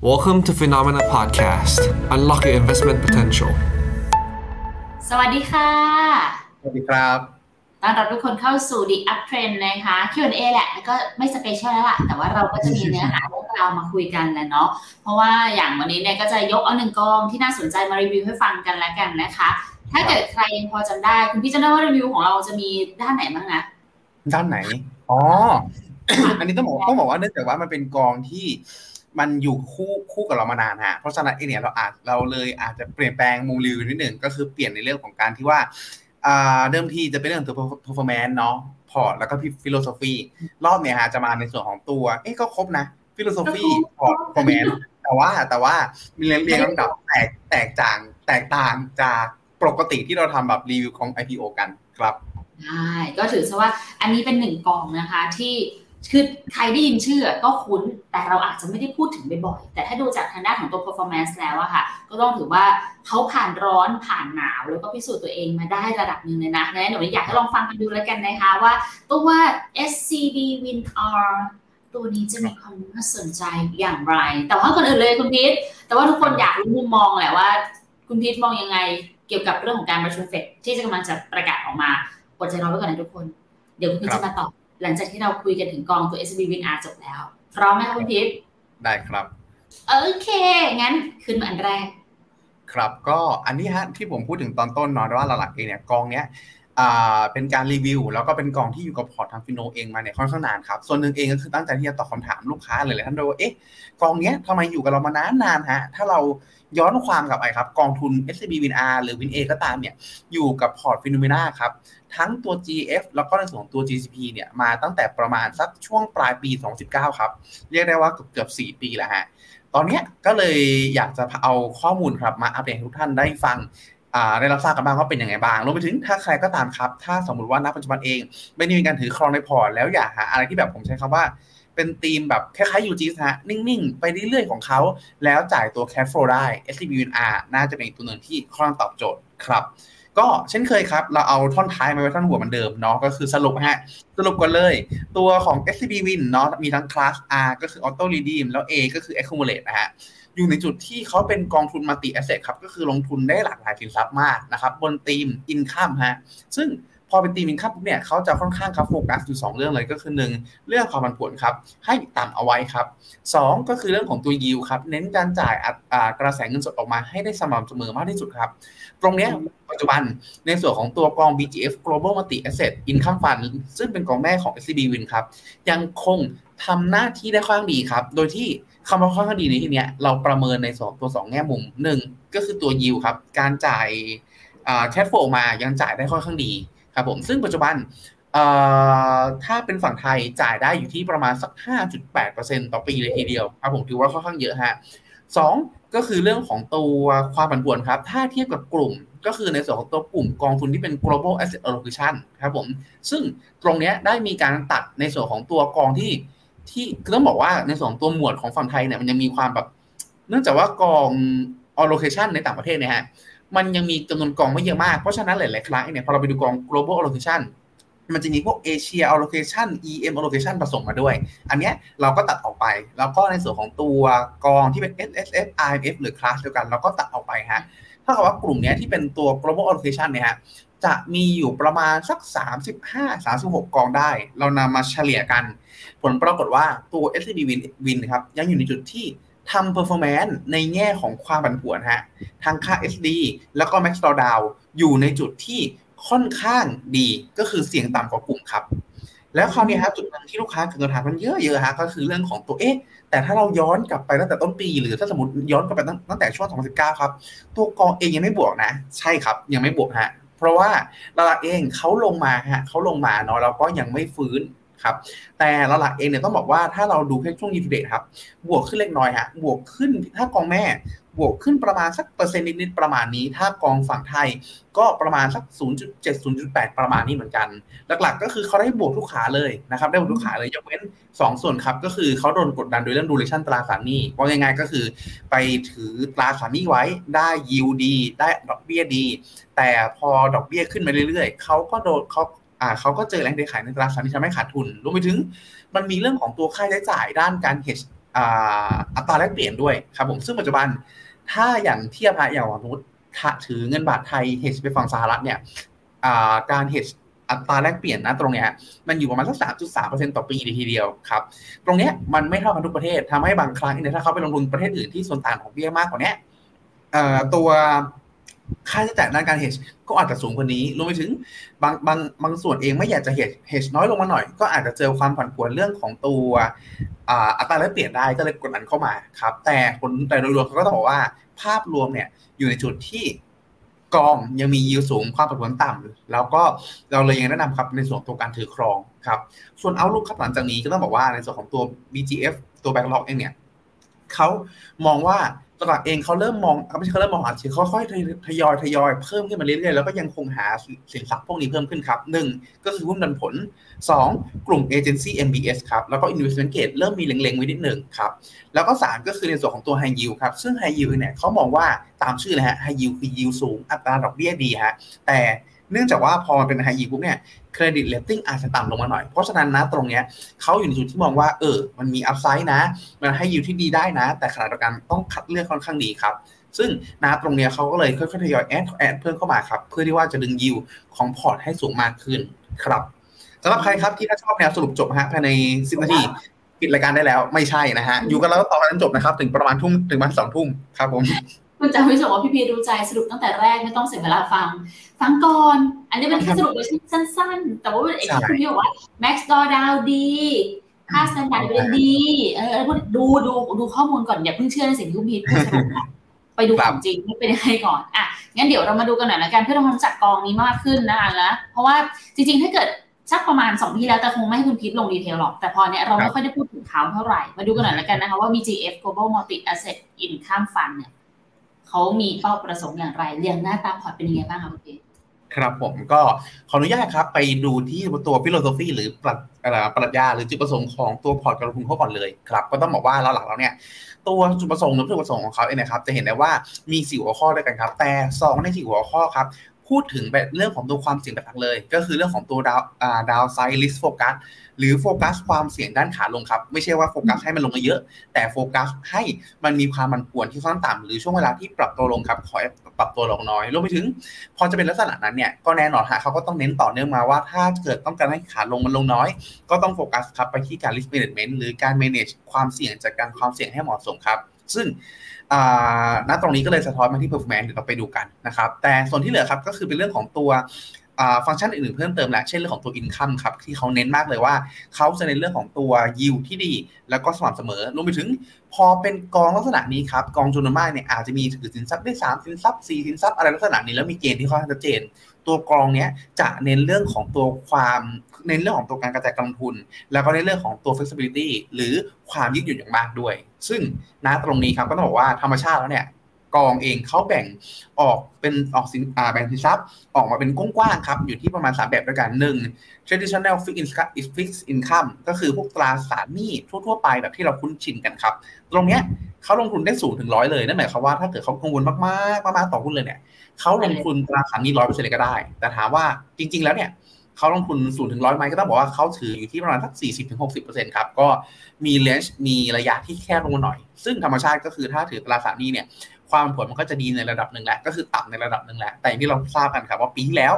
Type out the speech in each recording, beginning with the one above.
Welcome to FINNOMENA Podcast. Unlock your investment potential. สวัสดีค่ะ สวัสดีครับต้อนรับทุกคนเข้าสู่ The UpTrend นะคะ Q&A แหละ แล้วก็ไม่ special แล้วล่ะ แต่ว่าเราก็จะมีเนื้อหาเรื่องราวมาคุยกันแหละเนาะ เพราะว่าอย่างวันนี้เนี่ยก็จะยกเอาหนึ่งกองที่น่าสนใจมารีวิวให้ฟังกันแล้วกันนะคะ ถ้าเกิดใครยังพอจำได้ คุณพีทจำได้ว่ารีวิวของเราจะมีด้านไหนบ้างนะ ด้านไหน อ๋อ อันนี้ต้องบอกต้องบอกว่าเนื่องจากว่ามันเป็นกองที่ มันอยู่คู่คู่กับเรามานานฮะเพราะฉะนั้นเองเนี่ยเราอาจเราเลยอาจจะเปลี่ยนแปลงมุมรีวิวนิดหนึ่งก็คือเปลี่ยนในเรื่องของการที่ว่าอ่าเดิมทีจะเป็นเรื่องตัว performance เนาะพอร์ตแล้วก็ philosophy รอบเนี่ยฮะจะมาในส่วนของตัว เอ๊ะก็ครบนะ philosophy พอร์ต performance แต่ว่าแต่ว่ามีเรียงเรียงลำดับแตกแตกต่างแตกต่างจากปกติที่เราทำแบบรีวิวของ IPO กันครับใช่ก็ถือซะว่าอันนี้เป็นหนึ่งกองนะคะที่ คือใครได้ยินชื่อก็คุ้น แต่เราอาจจะไม่ได้พูดถึงบ่อยๆ แต่ถ้าดูจากทางด้านของตัว performance แล้วอะค่ะ ก็ต้องถือว่าเขาผ่านร้อนผ่านหนาว แล้วก็พิสูจน์ตัวเองมาได้ระดับหนึ่งเลยนะนั้หนูอยากให้ลองฟังกันดูแล้วกันนะคะว่า ตัวว่า SCB WinR ตัวนี้จะมีความน่าสนใจอย่างไร แต่ว่าก่อนอื่นเลยคุณพีทแต่ว่าทุกคนอยากรู้มุมมองแหละว่า คุณพีทมองยังไงเกี่ยวกับเรื่องของการประชุมเฟดที่จะกำลังจะประกาศออกมาอดใจรอไว้ก่อนนะทุกคน เดี๋ยวคุณพีทจะมาตอบ หลังจากที่เราคุยกันถึงกองตัว SCBWINR จบแล้ว พร้อมไหมคะคุณพีทได้ครับ โอเค งั้นขึ้นมาอันแรก ครับก็อันนี้ฮะที่ผมพูดถึงตอนต้นเนาะว่าหลักๆเองเนี่ยกองเนี้ยอ่าเป็นการรีวิว แล้วก็เป็นกองที่อยู่กับพอร์ตทาง FINNO เองมาเนี่ยค่อนข้างนานครับ ส่วนหนึ่งเองก็คือตั้งใจที่จะตอบคำถามลูกค้าเลยแหละท่านดูว่าเอ๊ะกองเนี้ยทำไมอยู่กับเรามานานนานฮะถ้าเราย้อนความกลับไปครับ กองทุน s c b Win R หรือ WINA ก็ตามเนี่ยอยู่กับพอร์ต FINNOMENA ครับ ทั้งตัว GF แล้วก็ในส่วนของตัว GCP เนี่ยมาตั้งแต่ประมาณสักช่วงปลายปี 2019 ครับ เรียกได้ว่าเกือบๆ4ปีแล้วฮะ ตอนนี้ก็เลยอยากจะเอาข้อมูลครับมาอัปเดตให้ทุกท่านได้ฟังได้รับทราบกันบ้างว่าเป็นยังไงบ้างรวมไปถึงถ้าใครก็ตามครับ ถ้าสมมติว่าณปัจจุบันเอง ไม่ได้มีการถือครองในพอร์ตแล้วอยากหาอะไรที่แบบผมใช้คำว่าเป็นธีมแบบคล้ายๆ UG ฮะนิ่งๆ ไปเรื่อยๆของเขา แล้วจ่ายตัว cash flow ได้ SCB WinR น่าจะเป็นตัวหนึ่งที่ค่อนข้างตอบโจทย์ครับ ก็เช่นเคยครับ เราเอาท่อนท้ายมาไว้ท่อนหัวเหมือนเดิมเนาะก็คือสรุปฮะสรุปกันเลย ตัวของ SCB Win เนาะมีทั้ง Class R ก็คือ Auto Redeem แล้ว A ก็คือ Accumulate นะฮะอยู่ในจุดที่เขาเป็นกองทุน multi asset ครับก็คือลงทุนได้หลากหลายสินทรัพย์มากนะครับบนธีม income ฮะซึ่ง พอเป็นธีมอินคัมปุ๊บเนี่ยเขาจะค่อนข้างครับโฟกัสอยู่2เรื่องเลยก็คือ 1 เรื่องความผันผวนครับให้ต่ำเอาไว้ครับ 2 ก็คือเรื่องของตัวยิวครับเน้นการจ่ายกระแสเงินสดออกมาให้ได้สม่ำเสมอมากที่สุดครับตรงนี้ปัจจุบันในส่วนของตัวกอง BGF Global Multi Asset Income Fund ซึ่งเป็นกองแม่ของ SCB Win ครับยังคงทำหน้าที่ได้ค่อนข้างดีครับ โดยที่คำว่าค่อนข้างดีในที่นี้เราประเมินในสองตัวสองแง่มุมหนึ่งก็คือตัวยิวครับ การจ่ายแคทโฟมายังจ่ายได้ค่อนข้างดี ครับผมซึ่งปัจจุบันถ้าเป็นฝั่งไทยจ่ายได้อยู่ที่ประมาณสัก 5.8%ต่อปีเลยทีเดียวครับผมถือว่าค่อนข้างเยอะฮะสองก็คือเรื่องของตัวความผันผวนครับ ถ้าเทียบกับกลุ่มก็คือในส่วนของตัวกลุ่มกองทุนที่เป็น global asset allocation ครับผม ซึ่งตรงนี้ได้มีการตัดในส่วนของตัวกองที่ที่คือต้องบอกว่าในส่วนตัวหมวดของฝั่งไทยเนี่ยมันยังมีความแบบ เนื่องจากว่ากอง allocation ในต่างประเทศเนี่ยฮะ มันยังมีจำนวนกองไม่เยอะมาก เพราะฉะนั้นหลาย ๆ ครั้งเนี่ยพอเราไปดูกอง global allocation มันจะมีพวก Asia allocation EM allocation ผสมมาด้วย อันเนี้ยเราก็ตัดออกไป แล้วก็ในส่วนของตัวกองที่เป็น S S F I M F หรือ class เดียวกัน เราก็ตัดออกไปฮะ ถ้ากับว่ากลุ่มนี้ที่เป็นตัว global allocation เนี่ยฮะ จะมีอยู่ประมาณสัก 35-36 กองได้ เรานำมาเฉลี่ยกัน ผลปรากฏว่าตัว s c b Win Win ครับ ยังอยู่ในจุดที่ ทำ performance ในแง่ของความผันผวนฮะทางค่า SD แล้วก็ max drawdown อยู่ในจุดที่ค่อนข้างดีก็คือเสี่ยงต่ำกว่ากลุ่มครับ แล้วคราวนี้ครับจุดนึงที่ลูกค้าเกิดคำถามกันเยอะๆฮะก็คือเรื่องของตัวเอ๊ะแต่ถ้าเราย้อนกลับไปตั้งแต่ต้นปี หรือถ้าสมมติย้อนกลับไปตั้งแต่ช่วง 2019 ครับ ตัวกองเองยังไม่บวกนะ ใช่ครับ ยังไม่บวกฮะเพราะว่าตลาดเองเขาลงมาฮะเขาลงมาเนาะเราก็ยังไม่ฟื้น ครับแต่ตลาดเองเนี่ยต้องบอกว่าถ้าเราดูแค่ช่วงยีทูเดตครับบวกขึ้นเล็กน้อยฮะบวกขึ้นถ้ากองแม่ บวกขึ้นประมาณสักเปอร์เซ็นต์นิดๆประมาณนี้ ถ้ากองฝั่งไทยก็ประมาณสัก 0.7 0.8 ประมาณนี้เหมือนกัน หลักๆ ก็คือเขาได้บวกทุกขาเลยนะครับได้บวกทุกขาเลยยกเว้น 2 ส่วนครับก็คือเขาโดนกดดันโดยเรื่องดูเรชั่นตราสารหนี้ว่ายังไงก็คือ ไปถือตราสารหนี้ไว้ได้ยิวดี ได้ดอกเบี้ยดี แต่พอดอกเบี้ยขึ้นมาเรื่อยๆเขาก็โดนเขา อ่าเขาก็เจอแรงเทขายในตราดสารที่ทำให้ขาดทุนรวมไปถึง มันมีเรื่องของตัวค่าใช้จ่ายด้านการ hedge อัตราแลกเปลี่ยนด้วยครับผมซึ่งปัจจุบันถ้าอย่างเทียบนะอย่างสมมติถือเงินบาทไทยเฮชไปฝั่งสหรัฐเนี่ยการเฮชอัตราแลกเปลี่ยนนะตรงเนี้ยมันอยู่ประมาณสักสามจุดสามเปอร์เซ็นต์ต่อปีทีเดียวครับ ตรงเนี้ยมันไม่เท่ากันทุกประเทศทำให้บางครั้งเนี่ยถ้าเขาไปลงทุนประเทศอื่นที่ส่วนต่างของเบี้ยมากกว่านี้ตัว ค่าใช้จ่ายด้านการเฮชก็อาจจะสูงกว่านี้รวมไปถึงบางบางบางส่วนเองไม่อยากจะเฮชเฮชน้อยลงมาหน่อย ก็อาจจะเจอความผันผวนเรื่องของตัวอัตราแลกเปลี่ยนได้ก็เลยกดดันเข้ามาครับ แต่ผลแต่โดยรวมเขาก็ต้องบอกว่าภาพรวมเนี่ยอยู่ในจุดที่กองยังมียิวสูงความผันผวนต่ำแล้วก็เราเลยยังแนะนำครับในส่วนตัวการถือครองครับ ส่วนเอาลุกครับหลังจากนี้ก็ต้องบอกว่าในส่วนของตัว BGF ตัว BlackRock เองเนี่ย เขามองว่าตลาดเองเขาเริ่มมองไม่ใช่เขาเริ่มมองอาจจะค่อยๆทยอยทยอยเพิ่มขึ้นมาเรื่อยๆแล้วก็ยังคงหาสินทรัพย์พวกนี้เพิ่มขึ้นครับหนึ่งก็คือหุ้นปันผล 2. กลุ่มเอเจนซี่ MBS ครับแล้วก็ investment grade เริ่มมีเล็งๆไว้นิดหนึ่งครับแล้วก็ 3 ก็คือในส่วนของตัว high yield ครับซึ่ง high yield เนี่ยเขามองว่าตามชื่อเลยฮะ high yield คือ yield สูงอัตราดอกเบี้ยดีฮะแต่ เนื่องจากว่าพอมันเป็น high yield ปุ๊บเนี่ย credit rating อาจจะต่ำลงมาหน่อย เพราะฉะนั้นนะตรงเนี้ยเขาอยู่ในจุดที่มองว่าเออ มันมี upside นะ มันให้ยิวที่ดีได้นะ แต่ขณะเดียวกันต้องคัดเลือกค่อนข้างดีครับ ซึ่งนะตรงเนี้ยเขาก็เลยค่อยๆทยอย add add เพิ่มเข้ามาครับ เพื่อที่ว่าจะดึงยิวของพอร์ตให้สูงมากขึ้นครับสำหรับใครครับที่ถ้าชอบแนวสรุปจบฮะภายในสิบนาทีปิดรายการได้แล้วไม่ใช่นะฮะอยู่กันแล้วต่อกันจบนะครับ ถึงประมาณทุ่มถึงประมาณสองทุ่มครับผม คุณจะไม่สมว่าพี่พีรู้ใจสรุปตั้งแต่แรกไม่ต้องเสียเวลาฟัง ฟังก่อน อันนี้เป็นแค่สรุปเวอร์ชันสั้น ๆ แต่ว่าเอกคุณพี่บอกว่า Max ดอดาวดีค่าสแตนดาร์ดเป็นดีเออดูดูดูข้อมูลก่อนอย่าเพิ่งเชื่อในสิ่งที่คุณพีพูดสรุปนะไปดูของจริงไม่เป็นยังไงก่อนอะงั้นเดี๋ยวเรามาดูกันหน่อยละกันเพื่อทำความรู้จักกองนี้มากขึ้นนะคะนะเพราะว่าจริง ๆ ถ้าเกิดสักประมาณ2ปีแล้วแต่คงไม่ให้คุณพีทลง detail หรอก แต่พอเนี้ยเราไม่ค่อยได้พูดถึงเขาเท่าไหร่ มาดูกันหน่อยละกันนะคะว่า BGF Global Multi Asset Income Fund เนี่ย เขามีเป้าประสงค์อย่างไรเรียงหน้าตาพอร์ตเป็นยังไงบ้างคะคุณพีครับผมก็ขออนุญาตครับไปดูที่ตัว philosophy หรือปรัชปรัชญาหรือจุดประสงค์ของตัวพอร์ตการลงทุนเขาก่อนเลยครับ ก็ต้องบอกว่าหลักๆ แล้วเนี่ย ตัวจุดประสงค์หรือจุดประสงค์ของเขาเองนะครับ จะเห็นได้ว่ามีสี่หัวข้อด้วยกันครับ แต่สองในสี่หัวข้อครับ พูดถึงแบบเรื่องของตัวความเสี่ยงหลักเลย ก็คือเรื่องของตัว down downside risk focus หรือโฟกัสความเสี่ยงด้านขาลงครับ ไม่ใช่ว่าโฟกัสให้มันลงมาเยอะ แต่โฟกัสให้มันมีความมันป่วนที่ค่อนต่ำหรือช่วงเวลาที่ปรับตัวลงครับขอปรับตัวลงน้อยรวมไปถึง พอจะเป็นลักษณะนั้นเนี่ยก็แน่นอนฮะเขาก็ต้องเน้นต่อเนื่องมาว่าถ้าเกิดต้องการให้ขาลงมันลงน้อย ก็ต้องโฟกัสครับไปที่การ risk management หรือการ manage ความเสี่ยงจากการความเสี่ยงให้เหมาะสมครับ ซึ่ง ณตรงนี้ก็เลยสะท้อนมาที่ performance เดี๋ยวเราไปดูกันนะครับ แต่ส่วนที่เหลือครับก็คือเป็นเรื่องของตัวฟังก์ชันอื่นๆเพิ่มเติมแหละ เช่นเรื่องของตัว income ครับ ที่เขาเน้นมากเลยว่า เขาจะเน้นเรื่องของตัว yield ที่ดี แล้วก็สม่ำเสมอรวมไปถึงพอเป็นกองลักษณะนี้ครับ กองจูนมาเนี่ยอาจจะมีถือสินทรัพย์ได้3สินทรัพย์4สินทรัพย์อะไรลักษณะนี้แล้วมีเกณฑ์ที่ค่อนข้างชัดเจน ตัวกองเนี้ยจะเน้นเรื่องของตัวความเน้นเรื่องของตัวการกระจายกำลังทุน แล้วก็ในเรื่องของตัว flexibility หรือความยืดหยุ่นอย่างมากด้วย ซึ่งณตรงนี้ครับก็ต้องบอกว่าธรรมชาติแล้วเนี่ย กองเองเขาแบ่งออกเป็นออกสินแบ่งสินทรัพย์ออกมาเป็นกว้างๆครับ อยู่ที่ประมาณ 3 แบบด้วยกันหนึ่ง traditional fixed income ก็คือพวกตราสารหนี้ทั่วๆไปแบบที่เราคุ้นชินกันครับ ตรงเนี้ยเขาลงทุนได้สูงถึงร้อยเลยนั่นหมายความว่าถ้าเกิดเขากังวลมากๆมากๆต่อหุ้นเลยเนี่ยเขาลงทุนตราสารหนี้ร้อยเปอร์เซ็นต์เลยก็ได้ แต่ถามว่าจริง ๆ แล้วเนี่ยเขาลงทุนศูนย์ถึงร้อยไหมก็ต้องบอกว่าเขาถืออยู่ที่ประมาณสักสี่สิบถึงหกสิบเปอร์เซ็นต์ครับ ก็มีเลนจ์มีระยะที่แคบลงมาหน่อย ซึ่งธรรมชาติก็คือถ้าถือตราสารหนี้เนี่ย ความผลมันก็จะดีในระดับหนึ่งแหละก็คือต่ำในระดับหนึ่งแหละแต่อย่างที่เราทราบกันครับว่าปีที่แล้ว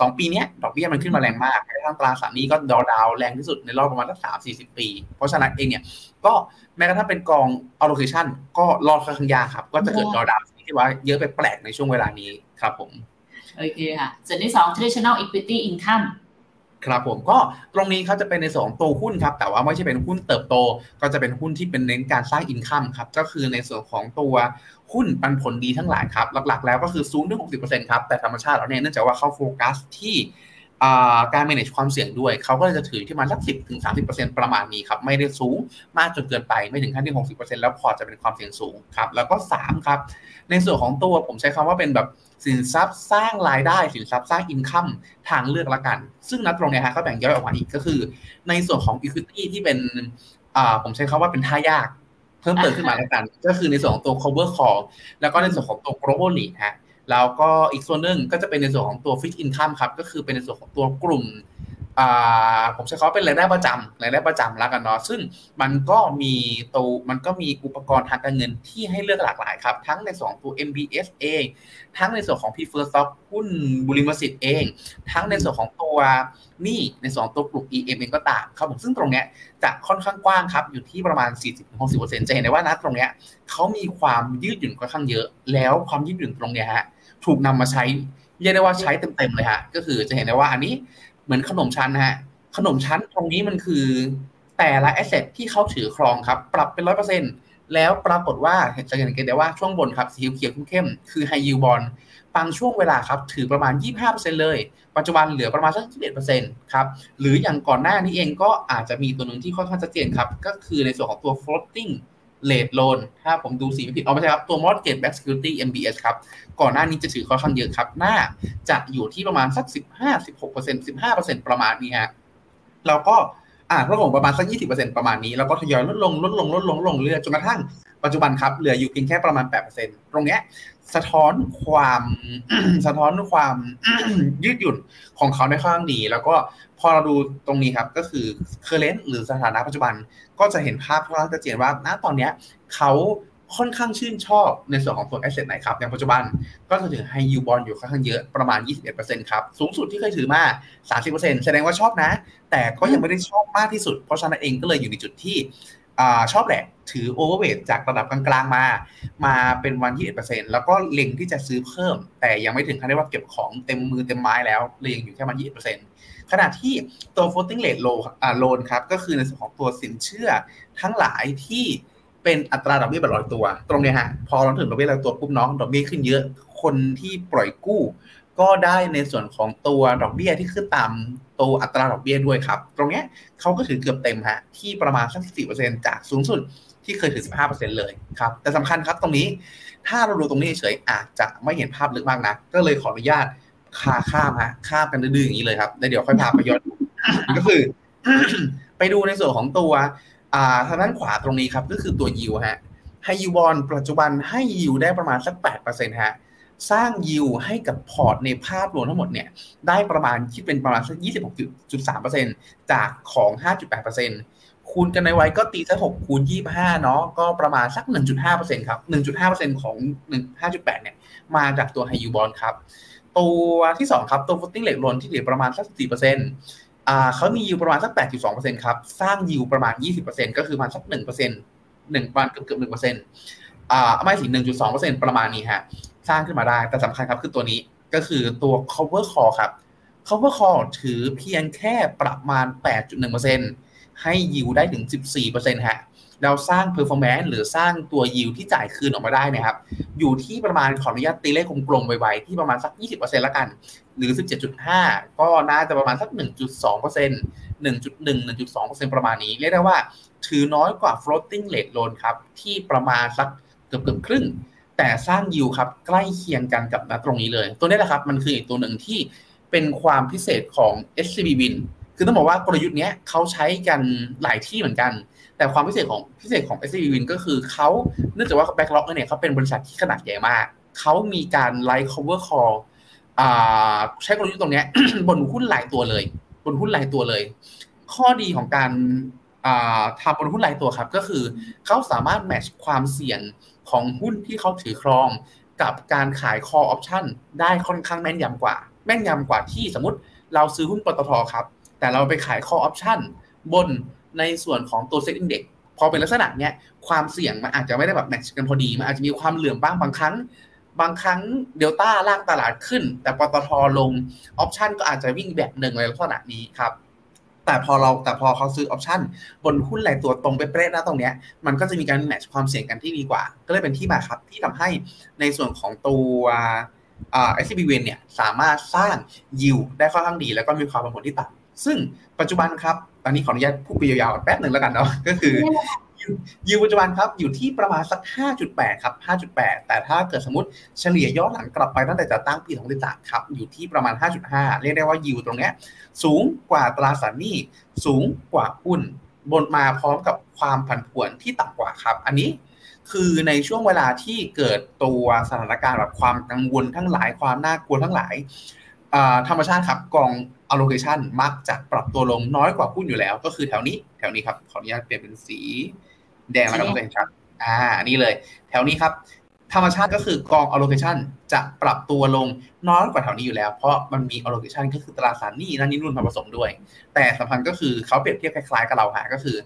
สองปีนี้ดอกเบี้ยมันขึ้นมาแรงมากทางตราสารนี้ก็ดาวดาวแรงที่สุดในรอบประมาณสักสามสี่สิบปี เพราะฉะนั้นเองเนี่ย ก็แม้กระทั่งเป็นกอง allocation ก็รอดค่อนข้างยากครับ ก็จะเกิดดาวดาวที่ว่าเยอะไปแปลกในช่วงเวลานี้ครับผม โอเคค่ะ ส่วนที่สอง traditional equity income ครับผมก็ตรงนี้เขาจะเป็นในส่วนของตัวหุ้นครับ แต่ว่าไม่ใช่เป็นหุ้นเติบโต ก็จะเป็นหุ้นที่เป็นเน้นการสร้าง income ครับ ก็คือในส่วนของตัว หุ้นปันผลดีทั้งหลายครับ หลักๆ แล้วก็คือสูงถึงหกสิบเปอร์เซ็นต์ครับ แต่ธรรมชาติแล้วเนี่ยเนื่องจากว่าเขาโฟกัสที่การ manage ความเสี่ยงด้วย เขาก็จะถือที่มาสักสิบถึงสามสิบเปอร์เซ็นต์ประมาณนี้ครับ ไม่ได้สูงมากจนเกินไป ไม่ถึงขั้นที่หกสิบเปอร์เซ็นต์แล้วพอจะเป็นความเสี่ยงสูงครับ แล้วก็สามครับ ในส่วนของตัวผมใช้คำว่าเป็นแบบสินทรัพย์สร้างรายได้ สินทรัพย์สร้าง income ทางเลือกละกัน ซึ่งนัดตรงเนี้ฮะเขาแบ่งย่อยออกมาอีกก็คือ ในส่วนของ equity ที่เป็นผมใช้คาว่าเป็นท่ายาก เพิ่มเติมขึ้นมาแล้วกัน ก็คือในส่วนของตัว cover call แล้วก็ในส่วนของตัว global lead ฮะแล้วก็อีกส่วนหนึ่งก็จะเป็นในส่วนของตัว fixed income ครับ ก็คือเป็นในส่วนของตัวกลุ่ม ผมใช้เขาเป็นรายได้ประจำรายได้ประจำแล้วกันเนาะซึ่งมันก็มีตัวมันก็มีอุปกรณ์ทางการเงินที่ให้เลือกหลากหลายครับ ทั้งในส่วนตัว MBS เองทั้งในส่วนของ p r e f e r Stock หุ้นบุริมสิทธิ์เอง ทั้งในส่วนของตัวนี่ในส่วนตัวกลุ่ม EM เองก็ตามครับผมซึ่งตรงเนี้ยจะค่อนข้างกว้างครับ อยู่ที่ประมาณ 40-60%จะเห็นได้ว่านะตรงเนี้ยเขามีความยืดหยุ่นค่อนข้างเยอะ แล้วความยืดหยุ่นตรงเนี้ยฮะถูกนำมาใช้เรียกได้ว่าใช้เต็มๆเลยฮะก็คือจะเห็นได้ว่าอันนี้ เหมือนขนมชั้นฮะ ขนมชั้นตรงนี้มันคือแต่ละแอสเซทที่เขาถือครองครับ ปรับเป็นร้อยเปอร์เซ็นต์แล้วปรากฏว่าจะเห็นกันได้ว่าช่วงบนครับ สีเขียวเข้มคือไฮยูบอลบางช่วงเวลาครับ ถือประมาณ 25%เลย ปัจจุบันเหลือประมาณสัก11%ครับ หรืออย่างก่อนหน้านี้เองก็อาจจะมีตัวหนึ่งที่ค่อนข้างชัดเจนครับ ก็คือในส่วนของตัว floating rate loan ถ้าผมดูสีไม่ผิดเอาไม่ใช่ครับ ตัว mortgage backed security MBS ครับ ก่อนหน้านี้จะถือค่อนข้างเยอะครับ น่าจะอยู่ที่ประมาณสัก 15 16% 15%ประมาณนี้ฮะแล้วก็อ่าลดลงประมาณสัก 20%ประมาณนี้ แล้วก็ทยอยลดลงลดลงลดลงลดลงเรื่อยจนกระทั่งปัจจุบันครับ เหลืออยู่เพียงแค่ประมาณ 8%ตรงเนี้ยสะท้อนความสะท้อนความยืดหยุ่นของเขาในข้างดี แล้วก็พอเราดูตรงนี้ครับก็คือ current หรือสถานะปัจจุบัน ก็จะเห็นภาพค่อนข้างชัดเจนว่าณตอนนี้เขาค่อนข้างชื่นชอบในส่วนของตัว asset ไหนครับในปัจจุบันก็จะถือให้ยูบอลอยู่ค่อนข้างเยอะประมาณ 21%ครับ สูงสุดที่เคยถือมา 30%แสดงว่าชอบนะ แต่ก็ยังไม่ได้ชอบมากที่สุด เพราะฉะนั้นเองก็เลยอยู่ในจุดที่ชอบแหละถือโอเวอร์เวทจากระดับกลางๆมา มาเป็นวันที่1แล้วก็เล็งที่จะซื้อเพิ่ม แต่ยังไม่ถึงขั้นที่ว่าเก็บของเต็มมือเต็มไม้แล้วเลยยังอยู่แค่มัน21 ขณะที่ตัว floating rate loan ครับก็คือในส่วนของตัวสินเชื่อทั้งหลายที่เป็นอัตราดอกเบี้ยแบบร้อยตัว ตรงนี้ฮะพอเราถึงดอกเบี้ยร้อยตัวปุ๊บน้องดอกเบี้ยขึ้นเยอะคนที่ปล่อยกู้ ก็ได้ในส่วนของตัวดอกเบี้ยที่ขึ้นตามตัวอัตราดอกเบี้ยด้วยครับ ตรงนี้เขาก็ถือเกือบเต็มฮะที่ประมาณสักสี่เปอร์เซ็นจากสูงสุดที่เคยถือสิบห้าเปอร์เซ็นเลยครับ แต่สำคัญครับตรงนี้ ถ้าเราดูตรงนี้เฉยอาจจะไม่เห็นภาพลึกมากนะ ก็เลยขออนุญาต คาข้ามฮะข้ามกันดื้อๆอย่างนี้เลยครับแล้วเดี๋ยวค่อยพาไปย้อนก็คือ ไปดูในส่วนของตัวอ่าทางด้านขวาตรงนี้ครับ ก็คือตัวยิวฮะให้ยิวบอลปัจจุบันให้ยิวได้ประมาณสักแปดเปอร์เซ็นต์ฮะสร้างยิวให้กับพอร์ตในภาพรวมทั้งหมดเนี่ย ได้ประมาณคิดเป็นประมาณสักยี่สิบหกจุดสามเปอร์เซ็นต์จากของห้าจุดแปดเปอร์เซ็นต์คูณกันในไว้ก็ตีสักหกคูณยี่ห้าเนาะก็ประมาณสักหนึ่งจุดห้าเปอร์เซ็นต์ครับหนึ่งจุดห้าเปอร์เซ็นต์ของหนึ่งห้าจุดแปดเนี่ย มาจากตัวไฮยูบอลครับ ตัวที่สองครับตัว floating rate loan ที่เหลือประมาณสักสี่เปอร์เซ็นต์เขามียิวประมาณสัก8.2%ครับ สร้างยิวประมาณ20%ก็คือประมาณสัก1%หนึ่งประมาณเกือบเกือบหนึ่งเปอร์เซ็นต์อ่าไม่สิหนึ่งจุดสองเปอร์เซ็นต์ประมาณนี้ฮะ สร้างขึ้นมาได้ แต่สำคัญครับคือตัวนี้ก็คือตัว cover call ครับ cover call ถือเพียงแค่ประมาณ 8.1%ให้ยิวได้ถึง 14%ฮะ เราสร้าง performance หรือสร้างตัวยิวที่จ่ายคืนออกมาได้นะครับ อยู่ที่ประมาณขออนุญาตตีเลขกลมๆไวๆที่ประมาณสัก 20%ละกัน หรือ 17.5 ก็น่าจะประมาณสัก 1.2% 1.1 1.2%ประมาณนี้ เรียกได้ว่า ถือน้อยกว่า floating rate loan ครับ ที่ประมาณสักเกือบเกือบครึ่ง แต่สร้างยิวครับ ใกล้เคียงกันกับนะตรงนี้เลย ตัวนี้แหละครับ มันคืออีกตัวหนึ่งที่เป็นความพิเศษของ SCB Win คือต้องบอกว่ากลยุทธ์นี้เขาใช้กันหลายที่เหมือนกัน แต่ความพิเศษของพิเศษของ s อ b Win ก็คือเขาเนื่องจากว่า Backlog เนี่ยเขาเป็นบริษัทที่ขนาดใหญ่มาก เขามีการไลฟ์ cover call ใช้กลยุทธ์ตรงนี้บนหุ้นหลายตัวเลย บนหุ้นหลายตัวเลย ข้อดีของการทำบนหุ้นหลายตัวครับก็คือเขาสามารถแมชความเสี่ยงของหุ้นที่เขาถือครอง กับการขาย call option ได้ค่อนข้างแม่นยำกว่า แม่นยำกว่าที่สมมติเราซื้อหุ้นปตทครับ แต่เราไปขาย call option บน ในส่วนของตัวเซ็ตอินเด็กพอเป็นลักษณะเนี้ยความเสี่ยงมันอาจจะไม่ได้แบบ match กันพอดีมันอาจจะมีความเหลื่อมบ้างบางครั้ง บางครั้งเดลต้าล่างตลาดขึ้น แต่ปตทลง option ก็อาจจะวิ่งแบบหนึ่งในลักษณะนี้ครับแต่พอเราแต่พอเขาซื้อ option บนหุ้นหลายตัวตรงเป๊ะๆนะตรงเนี้ยมันก็จะมีการ match ความเสี่ยงกันที่ดีกว่า ก็เลยเป็นที่มาครับที่ทำให้ในส่วนของตัวเอ่อ SCB Win เนี่ยสามารถสร้างยิวได้ค่อนข้างดี แล้วก็มีความผันผวนที่ต่ำ ซึ่งปัจจุบันครับอนนี้ขออนุญาตพูดไปยาวๆแป๊บหนึ่งแล้วกันเนาะก็คือยูปัจจุบันครับอยู่ที่ประมาณสัก 5.8 ครับ 5.8 แต่ถ้าเกิดสมมติเฉลี่ยย้อนหลังกลับไปตั้งแต่จะตั้งปี2013ครับ อยู่ที่ประมาณ 5.5 เรียกได้ว่ายูตรงนี้สูงกว่าตราสารหนี้ สูงกว่าหุ้น บนมาพร้อมกับความผันผวนที่ต่ำกว่าครับ อันนี้คือในช่วงเวลาที่เกิดตัวสถานการณ์แบบความกังวลทั้งหลายความน่ากลัวทั้งหลาย ธรรมชาติครับกอง allocation มักจะปรับตัวลงน้อยกว่าหุ้นอยู่แล้ว ก็คือแถวนี้ แถวนี้ครับขออนุญาตเปลี่ยนเป็นสี แดงแล้วกันเพื่อนครับ อ่านี่เลย แถวนี้ครับ ธรรมชาติก็คือกอง allocation จะปรับตัวลงน้อยกว่าแถวนี้อยู่แล้ว เพราะมันมี allocation ก็คือตราสารหนี้นั่นนี่นู่นมาผสมด้วย แต่สำคัญก็คือเขาเปรียบเทียบคล้ายๆกับเราฮะก็คือ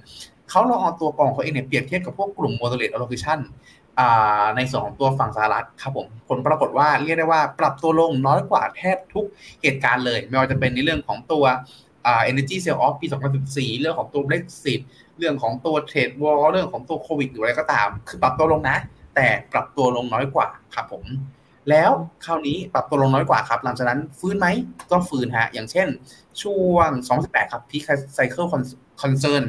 เขาลองเอาตัวกองเขาเองเนี่ยเปรียบเทียบกับพวกกลุ่ม moderate allocation ในส่วนของตัวฝั่งสหรัฐครับผมผลปรากฏว่าเรียกได้ว่าปรับตัวลงน้อยกว่าแทบทุกเหตุการณ์เลย ไม่ว่าจะเป็นในเรื่องของตัว energy sell off ปี 2014 เรื่องของตัว Brexit เรื่องของตัว trade war เรื่องของตัวโควิดหรืออะไรก็ตาม คือปรับตัวลงนะ แต่ปรับตัวลงน้อยกว่าครับผม แล้วคราวนี้ปรับตัวลงน้อยกว่าครับ หลังจากนั้นฟื้นไหมก็ฟื้นฮะ อย่างเช่น ช่วง 2018 ครับ peak cycle concern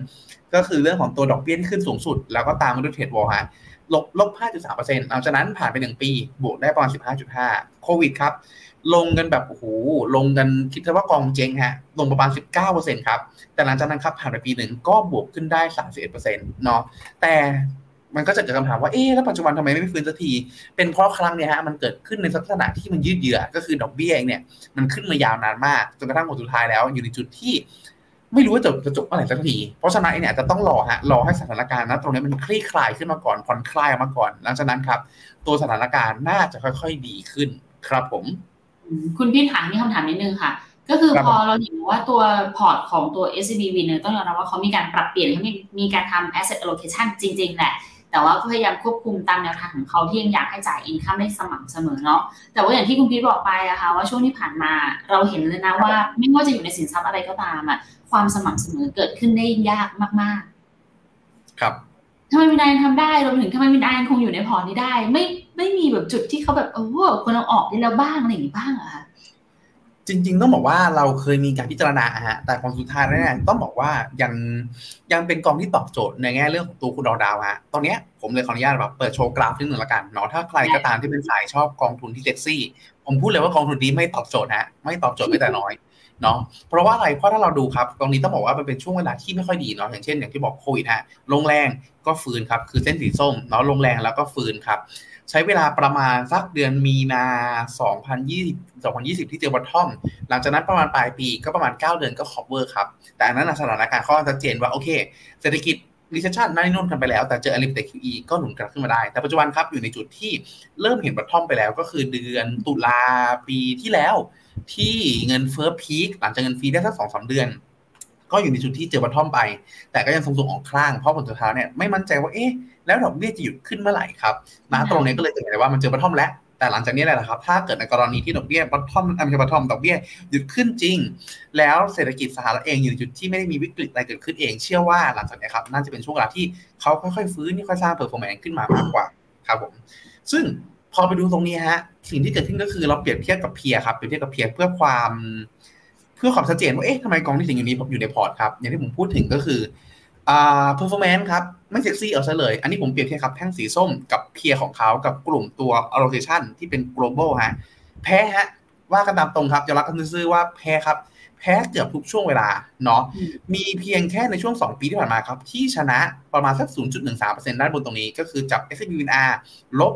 ก็คือเรื่องของตัวดอกเบี้ยที่ขึ้นสูงสุด แล้วก็ตามมาด้วย trade war ฮะ ลบลบ 5.3%หลังจากนั้นผ่านไป 1 ปี บวกได้ประมาณ 15.5 โควิดครับ ลงกันแบบโอ้โหลงกันคิดว่ากองเจงฮะ ลงประมาณ 19%ครับ แต่หลังจากนั้นครับผ่านไปปีหนึ่งก็บวกขึ้นได้ 31%เนาะแต่มันก็จะเกิดคำถามว่า เอ๊แล้วปัจจุบันทำไมไม่ฟื้นสักที เป็นเพราะครั้งเนี้ยฮะ มันเกิดขึ้นในลักษณะที่มันยืดเยื้อ ก็คือดอกเบี้ยเองเนี่ย มันขึ้นมายาวนานมาก จนกระทั่งผลสุดท้ายแล้ว อยู่ในจุดที่ ไม่รู้ว่าจะจะจบเมื่อไหร่สักที เพราะฉะนั้นเนี่ยจะต้องรอฮะรอให้สถานการณ์นะตรงนี้มันคลี่คลายขึ้นมาก่อนผ่อนคลายมาก่อน หลังจากนั้นครับ ตัวสถานการณ์น่าจะค่อย ๆ ดีขึ้นครับผม คุณพี่ถามมีคำถามนิดนึงค่ะ ก็คือพอเราเห็นว่าตัวพอร์ตของตัว SCB Winner ต้องยอมรับว่าเขามีการปรับเปลี่ยนเขามีมีการทำ asset allocation จริง ๆ แหละแต่ว่าก็พยายามควบคุมตามแนวทางของเขาที่ยังอยากให้จ่ายอินคัมได้สม่ำเสมอเนาะแต่ว่าอย่างที่คุณพีทบอกไปอะค่ะว่าช่วงที่ผ่านมาเราเห็นเลยนะว่า ไม่ว่าจะอยู่ในสินทรัพย์อะไรก็ตามอะ ความสม่ำเสมอเกิดขึ้นได้ยากมาก ๆ ครับทำไม WINR ทำได้รวมถึงทำไม WINR คงอยู่ในพอร์ตนี้ได้ ไม่ไม่มีแบบจุดที่เขาแบบเออควรเอาออกได้แล้วบ้างอะไรอย่างนี้บ้างอะคะจริง ๆ ต้องบอกว่าเราเคยมีการพิจารณาฮะแต่ผลสุดท้ายแล้วเนี่ยต้องบอกว่ายังยังเป็นกองที่ตอบโจทย์ในแง่เรื่องของตัวคุณดาวดาวฮะตอนนี้ผมเลยขออนุญาตแบบเปิดโชว์กราฟนิดหนึ่งละกันเนาะถ้าใครก็ตามที่เป็นสายชอบกองทุนที่เซ็กซี่ ผมพูดเลยว่ากองทุนนี้ไม่ตอบโจทย์ฮะไม่ตอบโจทย์ไม่แต่น้อย เนาะเพราะว่าอะไรเพราะถ้าเราดูครับ ตรงนี้ต้องบอกว่ามันเป็นช่วงเวลาที่ไม่ค่อยดีเนาะอย่างเช่นอย่างที่บอกโควิดฮะลงแรงก็ฟื้นครับคือเส้นสีส้มเนาะลงแรงแล้วก็ฟื้นครับใช้เวลาประมาณสักเดือนมีนา 2020 2020 ที่เจอ bottom หลังจากนั้นประมาณปลายปีก็ประมาณ 9 เดือนก็ recover ครับ แต่อันนั้นสถานการณ์ข้อชัดเจนว่าโอเค เศรษฐกิจ recession นั่นนู่นกันไปแล้ว แต่เจอ unlimited QE ก็หนุนกลับขึ้นมาได้ แต่ปัจจุบันครับอยู่ในจุดที่เริ่มเห็น bottom ไปแล้วก็คือเดือนตุลาปีที่แล้ว ที่เงินเฟ้อ peak หลังจากเงินฟรีได้สักสองสามเดือน ก็อยู่ในจุดที่เจอ bottom ไป แต่ก็ยังทรงๆออกข้าง เพราะผลสุดท้ายเนี่ยไม่มั่นใจว่าเอ๊ะแล้วดอกเบี้ยจะหยุดขึ้นเมื่อไหร่ครับนะตรงนี้ก็เลยเห็นเลยว่ามันเจอ bottom แล้วแต่หลังจากนี้แหละครับ ถ้าเกิดในกรณีที่ดอกเบี้ย bottom ไม่ใช่ bottom ดอกเบี้ยหยุดขึ้นจริง แล้วเศรษฐกิจสหรัฐเองอยู่ในจุดที่ไม่ได้มีวิกฤตอะไรเกิดขึ้นเอง เชื่อว่าหลังจากนี้ครับน่าจะเป็นช่วงเวลาที่เขาค่อยๆฟื้นค่อยๆสร้าง performance ขึ้นมามากกว่าครับผม ซึ่ง พอไปดูตรงนี้ฮะ สิ่งที่เกิดขึ้นก็คือเราเปรียบเทียบกับเพียครับเปรียบเทียบกับเพียเพื่อความ เพื่อความชัดเจนว่าเอ๊ะทำไมกองที่ถึงอยู่นี้อยู่ในพอร์ตครับอย่างที่ผมพูดถึงก็คืออ่า performance ครับไม่เซ็กซี่เอาซะเลย อันนี้ผมเปรียบเทียบครับแท่งสีส้มกับ peer ของเขากับกลุ่มตัว allocation ที่เป็น global ฮะแพ้ฮะว่ากันตามตรงครับยอมรับกันซื่อว่าแพ้ครับ แพ้เกือบทุกช่วงเวลาเนาะมีเพียงแค่ในช่วง 2 ปีที่ผ่านมาครับ ที่ชนะประมาณสัก 0.13%ด้านบนตรงนี้ก็คือจับ SCBWINR ลบ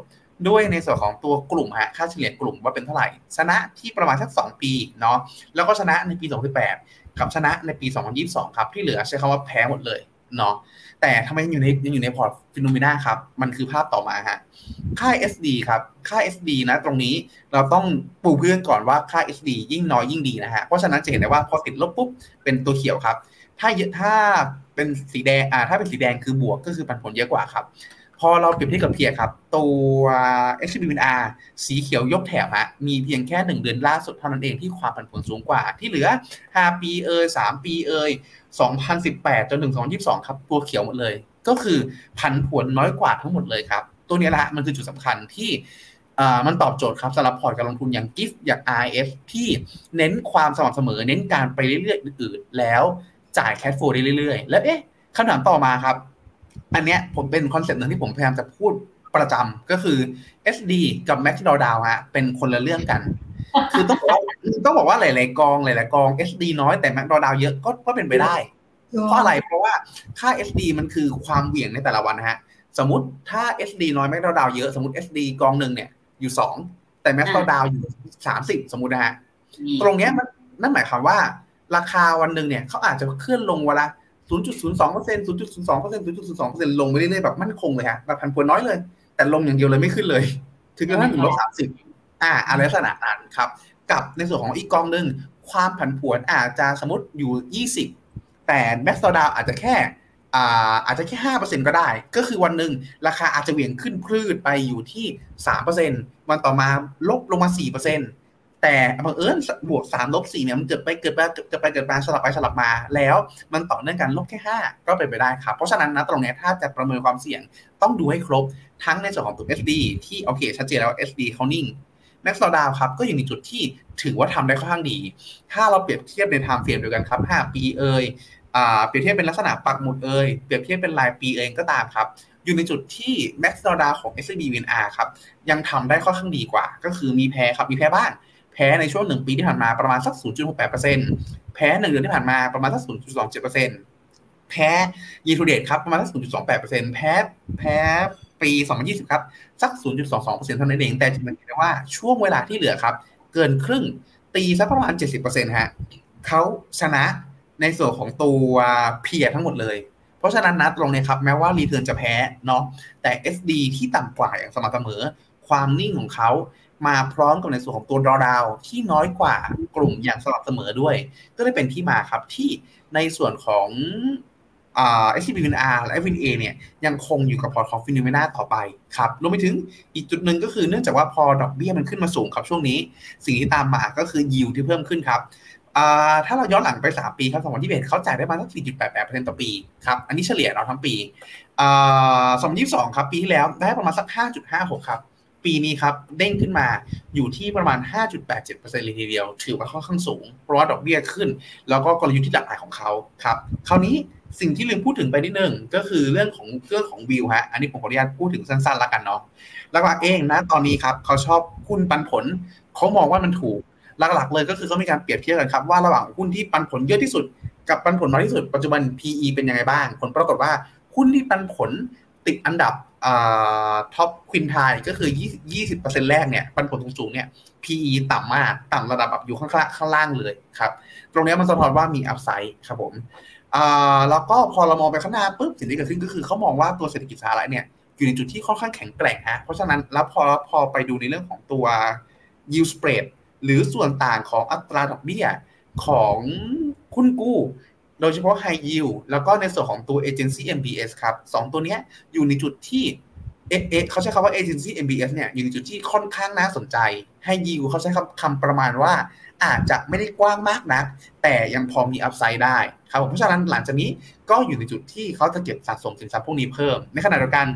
ด้วยในส่วนของตัวกลุ่มฮะค่าเฉลี่ยกลุ่มว่าเป็นเท่าไหร่ ชนะที่ประมาณสัก 2 ปีเนาะแล้วก็ชนะในปี 2018 กับชนะในปี 2022 ครับที่เหลือใช้คำว่าแพ้หมดเลยเนาะแต่ทำไมยังอยู่ในยังอยู่ในพอร์ต FINNOMENA ครับ มันคือภาพต่อมาฮะค่า SD ครับ ค่า SD นะ ตรงนี้เราต้องปูพื้นก่อนว่าค่า SD ยิ่งน้อยยิ่งดีนะฮะ เพราะฉะนั้นจะเห็นได้ว่าพอติดลบปุ๊บเป็นตัวเขียวครับ ถ้าเยอะถ้าเป็นสีแดงอ่าถ้าเป็นสีแดงคือบวกก็คือปันผลเยอะกว่าครับ พอเราเปรียบเทียบกับเพียครับ ตัว h b n r สีเขียวยกแถบฮะมีเพียงแค่หนึ่งเดือนล่าสุดเท่านั้นเองที่ความผันผวนสูงกว่า ที่เหลือ 5 ปีเอ่ย3 ปีเอ่ย2018 จนถึง 2022 ครับ ตัวเขียวหมดเลย ก็คือพันผวนน้อยกว่าทั้งหมดเลยครับ ตัวนี้แหละมันคือจุดสำคัญที่มันตอบโจทย์ครับสำหรับพอร์ตการลงทุนอย่างกิฟต์อย่าง RF ที่เน้นความสม่ำเสมอ เน้นการไปเรื่อยๆอื่นๆแล้วจ่าย cash flow ได้เรื่อยๆ แล้วเอ๊ะคำถามต่อมาครับ อันเนี้ยผมเป็น concept หนึ่งที่ผมพยายามจะพูดประจำก็คือ SD กับ Max d a w d o w ฮะเป็นคนละเรื่องกัน คือต้องบอกต้องบอกว่าหลาย ๆ กองหลาย ๆ กอง SD น้อยแต่แม็กดอดาวเยอะก็ก็เป็นไปได้ เพราะอะไรเพราะว่าค่า SD มันคือความเหวี่ยงในแต่ละวันนะฮะ สมมติถ้า SD น้อยแม็กดอดาวเยอะสมมติ SD กองหนึ่งเนี่ยอยู่สองแต่แม็กดอดาวอยู่สามสิบสมมตินะฮะตรงเนี้ยมันนั่นหมายความว่า ราคาวันหนึ่งเนี่ยเขาอาจจะเคลื่อนลงวันละ 0.02% 0.02% 0.02%ลงไปเรื่อยๆแบบมั่นคงเลยฮะแบบพันผวนน้อยเลย แต่ลงอย่างเดียวเลยไม่ขึ้นเลย ถึงกระทั่งถึงลบสามสิบอ่าอะไรลักษณะนั้นครับ กับในส่วนของอีกกองหนึ่งความผันผวนอาจจะสมมติอยู่ 20 แต่แม็กซ์ดาวอาจจะแค่อ่าอาจจะแค่ห้าเปอร์เซ็นก็ได้ ก็คือวันหนึ่งราคาอาจจะเหวี่ยงขึ้นพรืดไปอยู่ที่สามเปอร์เซ็นวันต่อมาลบลงมาสี่เปอร์เซ็น แต่บังเอิญบวกสามลบสี่เนี่ยมันเกิดไปเกิดไปเกิดไปเกิดมาสลับไปสลับมา แล้วมันต่อเนื่องกันลบแค่ห้าก็เป็นไปได้ครับ เพราะฉะนั้นนะตรงนี้ถ้าจะประเมินความเสี่ยงต้องดูให้ครบทั้งในส่วนของตัว SD ที่โอเคชัดเจนแล้ว SD เขานิ่งแม็กซ์ดาวครับก็อยู่ในจุดที่ถือว่าทำได้ค่อนข้างดี ถ้าเราเปรียบเทียบใน time frame เดียวกันครับ 5 ปีเอ่ยเปรียบเทียบเป็นลักษณะปักหมุดเอ่ยเปรียบเทียบเป็นรายปีเองก็ตามครับ อยู่ในจุดที่ Max d a w ของ s b VNR ครับยังทำได้ค่อนข้างดีกว่า ก็คือมีแพ้ครับมีแพ้บ้าง แพ้ในช่วงหนึ่งปีที่ผ่านมาประมาณสัก 0.68%แพ้หนึ่งเดือนที่ผ่านมาประมาณสัก 0.27%แพ้ยีทูเดตครับประมาณสัก 0.28%แพ้แพ้ปี 2020 ครับ สัก 0.22%เท่านั้นเอง แต่จะเห็นได้ว่าช่วงเวลาที่เหลือครับ เกินครึ่งตีสักประมาณ 70%ฮะเขาชนะในส่วนของตัว peer ทั้งหมดเลย เพราะฉะนั้นนะตรงนี้ครับ แม้ว่า return จะแพ้เนาะแต่ SD ที่ต่ำกว่าอย่างสม่ำเสมอ ความนิ่งของเขา มาพร้อมกับในส่วนของตัวดอดาวที่น้อยกว่ากลุ่มอย่างสม่ำเสมอด้วย ก็เลยเป็นที่มาครับที่ในส่วนของ SCBWINR และ WINA เนี่ยยังคงอยู่กับพอร์ตของ FINNOMENA ต่อไปครับรวมไปถึงอีกจุดหนึ่งก็คือเนื่องจากว่าพอดอกเบี้ยมันขึ้นมาสูงครับช่วงนี้ สิ่งที่ตามมาก็คือยิวที่เพิ่มขึ้นครับถ้าเราย้อนหลังไป 3 ปีครับ2021เขาจ่ายได้มาสัก4.88%ต่อปีครับอันนี้เฉลี่ยเราทั้งปี2022ครับปีที่แล้วได้ประมาณสัก 5.56 ครับ ปีนี้ครับเด้งขึ้นมาอยู่ที่ประมาณ 5.87%เลยทีเดียว ถือว่าค่อนข้างสูง เพราะว่าดอกเบี้ยขึ้น แล้วก็กลยุทธ์ที่หลากหลายของเขาครับคราวนี้สิ่งที่ลืมพูดถึงไปนิดนึงก็คือเรื่องของเรื่องของวิวฮะอันนี้ผมขออนุญาตพูดถึงสั้นๆแล้วกันเนาะหลักๆเองนะตอนนี้ครับเขาชอบหุ้นปันผลเขามองว่ามันถูกหลักๆเลยก็คือเขามีการเปรียบเทียบกันครับว่าระหว่างหุ้นที่ปันผลเยอะที่สุด กับปันผลน้อยที่สุดปัจจุบัน PE เป็นยังไงบ้าง ผลปรากฏว่าหุ้นที่ปันผลติดอันดับ top quintile ก็คือ20%แรกเนี่ยปันผลสูงๆเนี่ย PE ต่ำมาก ต่ำระดับแบบอยู่ข้างข้างล่างเลยครับ ตรงนี้มันสะท้อนว่ามี upside ครับผมแล้วก็พอเรามองไปข้างหน้าปุ๊บสิ่งที่เกิดขึ้นก็คือเขามองว่าตัวเศรษฐกิจสหรัฐเนี่ยอยู่ในจุดที่ค่อนข้างแข็งแกร่งฮะเพราะฉะนั้นแล้วพอพอไปดูในเรื่องของตัว yield spread หรือส่วนต่างของอัตราดอกเบี้ยของคุณกู้ โดยเฉพาะ High Yield แล้วก็ในส่วนของตัว Agency MBS ครับสองตัวนี้อยู่ในจุดที่เอเขาใช้คำว่า Agency MBS เนี่ยอยู่ในจุดที่ค่อนข้างน่าสนใจ High Yield เขาใช้คำคำประมาณว่า อาจจะไม่ได้กว้างมากนะแต่ยังพอมีอัพไซด์ได้ครับเพราะฉะนั้นหลังจากนี้ก็อยู่ในจุดที่เขาจะเก็บสะสมสินทรัพย์พวกนี้เพิ่ม ในขณะเดียวกัน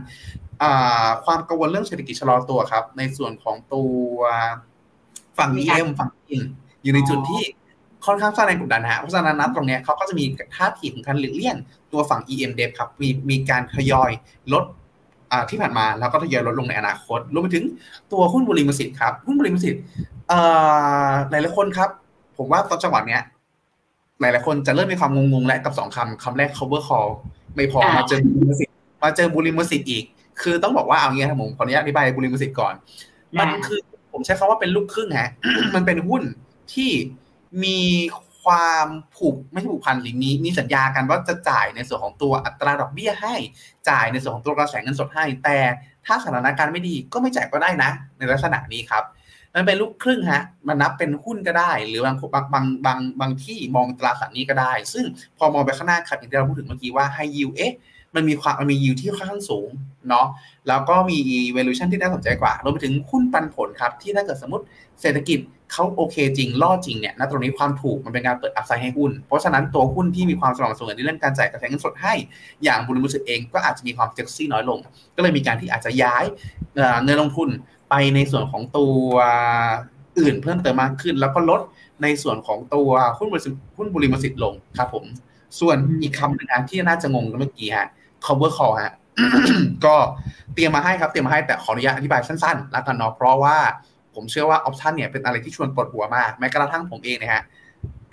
ความกังวลเรื่องเศรษฐกิจชะลอตัวครับ ในส่วนของตัวฝั่ง EM ฝั่งอิงอยู่ในจุดที่ ค่อนข้างสร้างแรงกดดันฮะเพราะฉะนั้นนัดตรงนี้เขาก็จะมีท่าทีของการหลีกเลี่ยงตัวฝั่ง EM d e ครับมีมีการทยอยลดที่ผ่านมาแล้วก็ทยอยลดลงในอนาคตรวมไปถึงตัวหุ้นบริมสิทธิ์ครับหุ้นบริมสิทธิ์หลายหลายคนครับ ผมว่าตอนจังหวะเนี้ยหลายหลายคนจะเริ่มมีความงงๆและกับสองคำคำแรก cover call ไม่พอมาเจอบุริมสิทธิ์มาเจอบุริมสิทธิ์อีก คือต้องบอกว่าเอางี้ครับผมขออนุญาตอธิบายบุริมสิทธิ์ก่อนมันคือผมใช้คาว่าเป็นลูกครึ่งฮะมันเป็นหุ้นที่ มีความผูกไม่ใช่ผูกพันหรือมีมีสัญญากันว่าจะจ่ายในส่วนของตัวอัตราดอกเบี้ยให้ จ่ายในส่วนของตัวกระแสเงินสดให้ แต่ถ้าสถานการณ์ไม่ดีก็ไม่จ่ายก็ได้นะ ในลักษณะนี้ครับมันเป็นลูกครึ่งฮะ มันนับเป็นหุ้นก็ได้ หรือบางบางบางบางบางที่มองตราสารนี้ก็ได้ ซึ่งพอมองไปข้างหน้าครับอย่างที่เราพูดถึงเมื่อกี้ว่าให้ยิวเอ๊ะมันมีความมันมียิวที่ค่อนข้างสูงเนาะแล้วก็มี valuation ที่น่าสนใจกว่ารวมไปถึงหุ้นปันผลครับ ที่ถ้าเกิดสมมติเศรษฐกิจ เขาโอเคจริงล่อจริงเนี่ยณตรงนี้ความถูกมันเป็นการเปิดอัพไซด์ให้หุ้น เพราะฉะนั้นตัวหุ้นที่มีความสม่ำเสมอในเรื่องการจ่ายกระแสเงินสดให้ อย่างบุญมุสเองก็อาจจะมีความเซ็กซี่น้อยลง ก็เลยมีการที่อาจจะย้ายเงินลงทุนไปในส่วนของตัวอื่นเพิ่มเติมมากขึ้น แล้วก็ลดในส่วนของตัวหุ้นบริษัทหุ้นบุริมสิทธิลงครับผม ส่วนอีกคำหนึ่งที่น่าจะงงเมื่อกี้ฮะ covered call ฮะก็เตรียมมาให้ครับเตรียมมาให้แต่ขออนุญาตอธิบายสั้นๆแล้วกันเนาะเพราะว่า ผมเชื่อว่า option เนี่ยเป็นอะไรที่ชวนปวดหัวมากแม้กระทั่งผมเองนะฮะ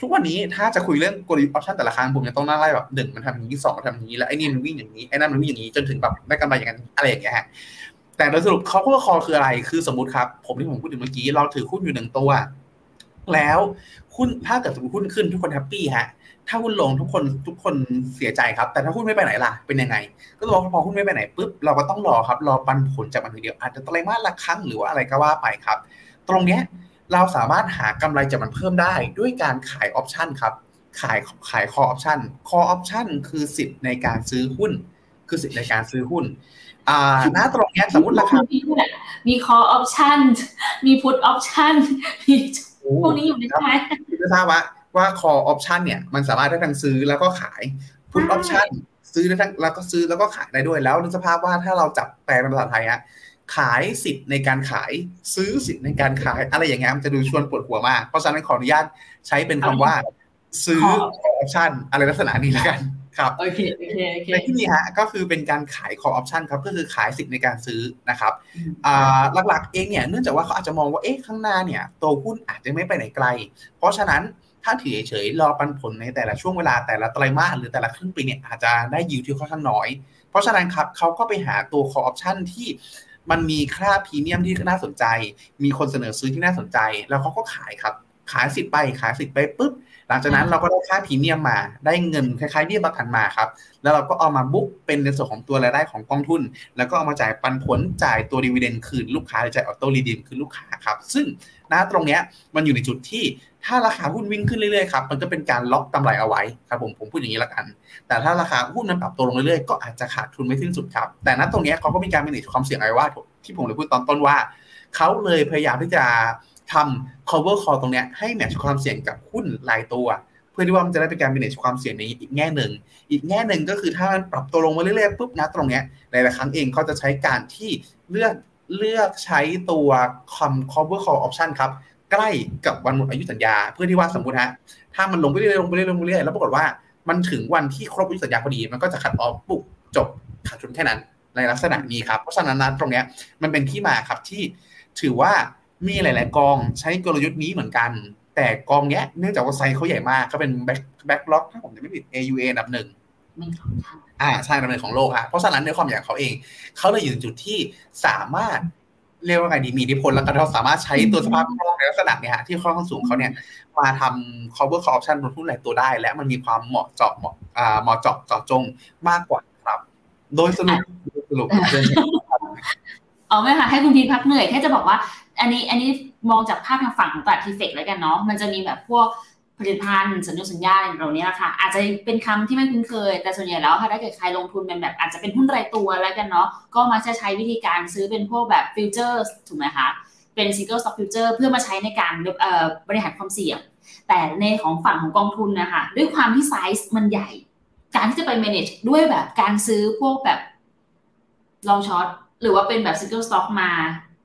ทุกวันนี้ถ้าจะคุยเรื่องกลยุทธ์ option แต่ละครั้งผมยังต้องนั่งไล่แบบหนึ่งมันทำอย่างนี้สองมันทำอย่างนี้แล้วไอ้นี่มันวิ่งอย่างนี้ไอ้นั่นมันวิ่งอย่างนี้จนถึงแบบได้กำไรอย่างนั้นอะไรอย่างเงี้ยฮะแต่โดยสรุปเขาก็คอคืออะไรคือสมมติครับ ผมที่ผมพูดถึงเมื่อกี้เราถือหุ้นอยู่หนึ่งตัว แล้วหุ้นถ้าเกิดสมมติหุ้นขึ้นทุกคน happy ฮะ ถ้าหุ้นลงทุกคนทุกคนเสียใจครับ แต่ถ้าหุ้นไม่ไปไหนล่ะเป็นยังไง ก็ต้องบอกว่าพอหุ้นไม่ไปไหนปุ๊บเราก็ต้องรอครับรอปันผลจากมันทีเดียวอาจจะไตรมาสละครั้งหรือว่าอะไรก็ว่าไปครับ ตรงเนี้ยเราสามารถหากำไรจากมันเพิ่มได้ด้วยการขาย option ครับ ขายขาย call option call option คือสิทธิ์ในการซื้อหุ้น คือสิทธิ์ในการซื้อหุ้นอ่าณตรงเนี้ยสมมติราคามี call option มี put option มีพวกนี้อยู่ในใช่ไหมจะทราบว่า ว่า call option เนี่ยมันสามารถได้ทั้งซื้อแล้วก็ขาย put option ซื้อได้ทั้งแล้วก็ซื้อแล้วก็ขายได้ด้วยแล้วนึกสภาพว่าถ้าเราจับแปลเป็นภาษาไทยฮะขายสิทธิ์ในการขายซื้อสิทธิ์ในการขาย อะไรอย่างเงี้ยมันจะดูชวนปวดหัวมากเพราะฉะนั้นขออนุญาตใช้เป็นคำว่า ซื้อ call option อะไรลักษณะนี้แล้วกันครับโอเคโอเคโอเคในที่นี้ฮะก็คือเป็นการขาย call option ครับก็คือขายสิทธิ์ในการซื้อนะครับอ่าหลักๆเองเนี่ยเนื่องจากว่าเขาอาจจะมองว่าเอ๊ะข้างหน้าเนี่ยตัวหุ้นอาจจะไม่ไปไหนไกล เพราะฉะนั้น ถ้าถือเฉยๆรอปันผลในแต่ละช่วงเวลาแต่ละไตรมาสหรือแต่ละครึ่งปีเนี่ยอาจจะได้ยิวที่ค่อนข้างน้อย เพราะฉะนั้นครับเขาก็ไปหาตัว call option ที่มันมีค่าพรีเมียมที่น่าสนใจ มีคนเสนอซื้อที่น่าสนใจ แล้วเขาก็ขายครับ ขายสิทธิ์ไปขายสิทธิ์ไปปุ๊บหลังจากนั้นเราก็ได้ค่าพรีเมียมมาได้เงินคล้ายๆเบี้ยประกันมาครับ แล้วเราก็เอามาบุ๊กเป็นในส่วนของตัวรายได้ของกองทุน แล้วก็เอามาจ่ายปันผลจ่ายตัวดีเวเดนคืนลูกค้าหรือจ่ายออโต้รีดีมคืนลูกค้าครับ ซึ่งณตรงเนี้ยมันอยู่ในจุดที่ถ้าราคาหุ้นวิ่งขึ้นเรื่อยๆครับมันก็เป็นการล็อกกำไรเอาไว้ครับผมผมพูดอย่างนี้ละกัน แต่ถ้าราคาหุ้นมันปรับตัวลงเรื่อยๆก็อาจจะขาดทุนไม่สิ้นสุดครับแต่ณตรงเนี้ยเขาก็มีการ manage ความเสี่ยงไอ้ว่าที่ผมเลยพูดตอนต้นว่าเขาเลยพยายามที่จะ ทำ cover call ตรงเนี้ยให้แมทช์ความเสี่ยงกับหุ้นรายตัว เพื่อที่ว่ามันจะได้เป็นการ manage ความเสี่ยงในอีกแง่หนึ่ง อีกแง่หนึ่งก็คือถ้ามันปรับตัวลงมาเรื่อยๆปุ๊บนะตรงเนี้ยหลายๆครั้งเองเขาจะใช้การที่เลือกเลือกใช้ตัวคำ cover call option ครับใกล้กับวันหมดอายุสัญญา เพื่อที่ว่าสมมติฮะถ้ามันลงไปเรื่อยๆลงไปเรื่อยๆลงไปเรื่อยๆแล้วปรากฏว่ามันถึงวันที่ครบอายุสัญญาพอดีมันก็จะขัดออกปุ๊บจบขาดทุนแค่นั้นในลักษณะนี้ครับ เพราะฉะนั้นนะตรงเนี้ยมันเป็นที่มาครับที่ถือว่า มีหลาย ๆ กองใช้กลยุทธ์นี้เหมือนกัน แต่กองเนี้ยเนื่องจากว่าไซส์เขาใหญ่มากก็เป็นแบ็คแบ็คล็อกถ้าผมจะไม่ผิด AUA อันดับหนึ่งไม่ของทางอ่าใช่อันดับหนึ่งของโลกฮะเพราะฉะนั้นในความใหญ่ของเขาเอง เขาเลยอยู่ในจุดที่สามารถเรียกว่าไงดีมีอิทธิพลแล้วก็เราสามารถใช้ตัวสภาพคล่องในลักษณะเนี้ยฮะที่ค่อนข้างสูงเขาเนี่ยมาทำ cover call option บนหุ้นหลายตัวได้ และมันมีความเหมาะเจาะเหมาะอ่าเหมาะเจาะเจาะจงมากกว่าครับ โดยสรุปโดยสรุปเอาไหมคะให้คุณพีทพักเหนื่อยแค่จะบอกว่า อันนี้อันนี้มองจากภาพทางฝั่งของตลาดทีเฟกแล้วกันเนาะมันจะมีแบบพวกผลิตภัณฑ์สัญญาสัญญาอะไรเหล่านี้แหละค่ะ อาจจะเป็นคำที่ไม่คุ้นเคย แต่ส่วนใหญ่แล้วค่ะถ้าเกิดใครลงทุนเป็นแบบอาจจะเป็นหุ้นรายตัวแล้วกันเนาะก็มักจะใช้วิธีการซื้อเป็นพวกแบบฟิวเจอร์ถูกไหมคะเป็น single stock future เพื่อมาใช้ในการบริหารความเสี่ยง แต่ในของฝั่งของกองทุนนะคะด้วยความที่ไซส์มันใหญ่ การที่จะไป manage ด้วยแบบการซื้อพวกแบบ long short หรือว่าเป็นแบบ single stock มา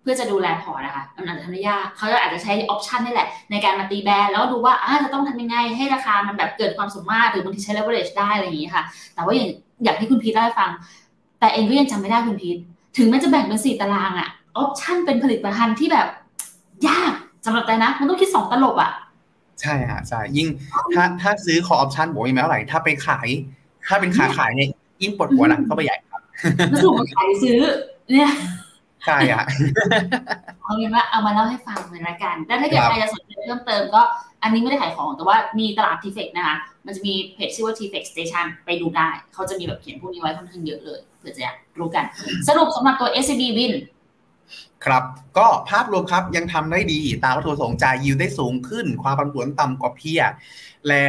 เพื่อจะดูแลพอร์ตนะคะมันอาจจะทำได้ยากเขาอาจจะใช้ option นี่แหละ ในการมาตี band แล้วดูว่าอ่าจะต้องทำยังไงให้ราคามันแบบเกิดความสมมาตรหรือบางทีใช้ leverage ได้อะไรอย่างนี้ค่ะ แต่ว่าอย่างอย่างที่คุณพีทเล่าให้ฟัง แต่เองก็ยังจำไม่ได้คุณพีทถึงแม้จะแบ่งเป็นสี่ตารางอะ option เป็นผลิตภัณฑ์ที่แบบยากสำหรับแต่นะ มันต้องคิดสองตลบอะใช่ฮะใช่ยิ่งถ้าถ้าซื้อ call option บอกว่าไม่เท่าไหร่ถ้าไปขาย ถ้าเป็นขาขายเนี่ยยิ่งปวดหัวหนักเข้าไปใหญ่ครับแล้วสรุปมาขายซื้อเนี่ย ใช่ฮะเอาเป็นว่าเอามาเล่าให้ฟังเลยละกันแต่ถ้าเกิดครับใครจะสนใจเพิ่มเติมก็อันนี้ไม่ได้ขายของแต่ว่ามีตลาดทีเฟกนะคะ มันจะมีเพจชื่อว่า t f e c Station ไปดูได้ เขาจะมีแบบเขียนพวกนี้ไว้ค่อนข้างเยอะเลยเผื่อจะอยากรู้กัน สรุปสำหรับตัว SCB Win ครับ ก็ภาพรวมครับยังทำได้ดีตามวัตถุประสงค์จ่ายยิวได้สูงขึ้น ความผันผวนต่ำกว่าเพียร์ และ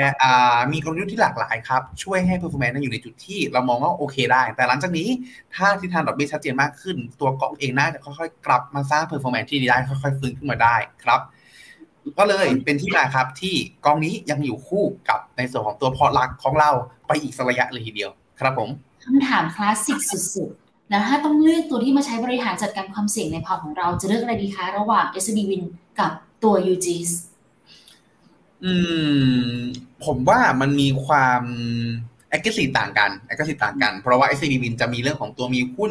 มีกลยุทธ์ที่หลากหลายครับ ช่วยให้ performance นั้นอยู่ในจุดที่เรามองว่าโอเคได้ แต่หลังจากนี้ถ้าทิศทางดอกเบี้ยชัดเจนมากขึ้น ตัวกองเองน่าจะค่อยๆ กลับมาสร้าง performance ที่ดีได้ค่อยๆฟื้นขึ้นมาได้ครับ ก็เลยเป็นที่มาครับที่กองนี้ยังอยู่คู่กับในส่วนของตัวพอร์ตหลักของเราไปอีกสักระยะเลยทีเดียวครับผมคำถามคลาสสิกสุดๆ แล้วถ้าต้องเลือกตัวที่มาใช้บริหารจัดการความเสี่ยงในพอร์ตของเราจะเลือกอะไรดีคะระหว่าง s b Win กับตัว UGS อืม ผมว่ามันมีความ aggressive ต่างกัน aggressive ต่างกัน เพราะว่า SCB Win จะมีเรื่องของตัวมีหุ้น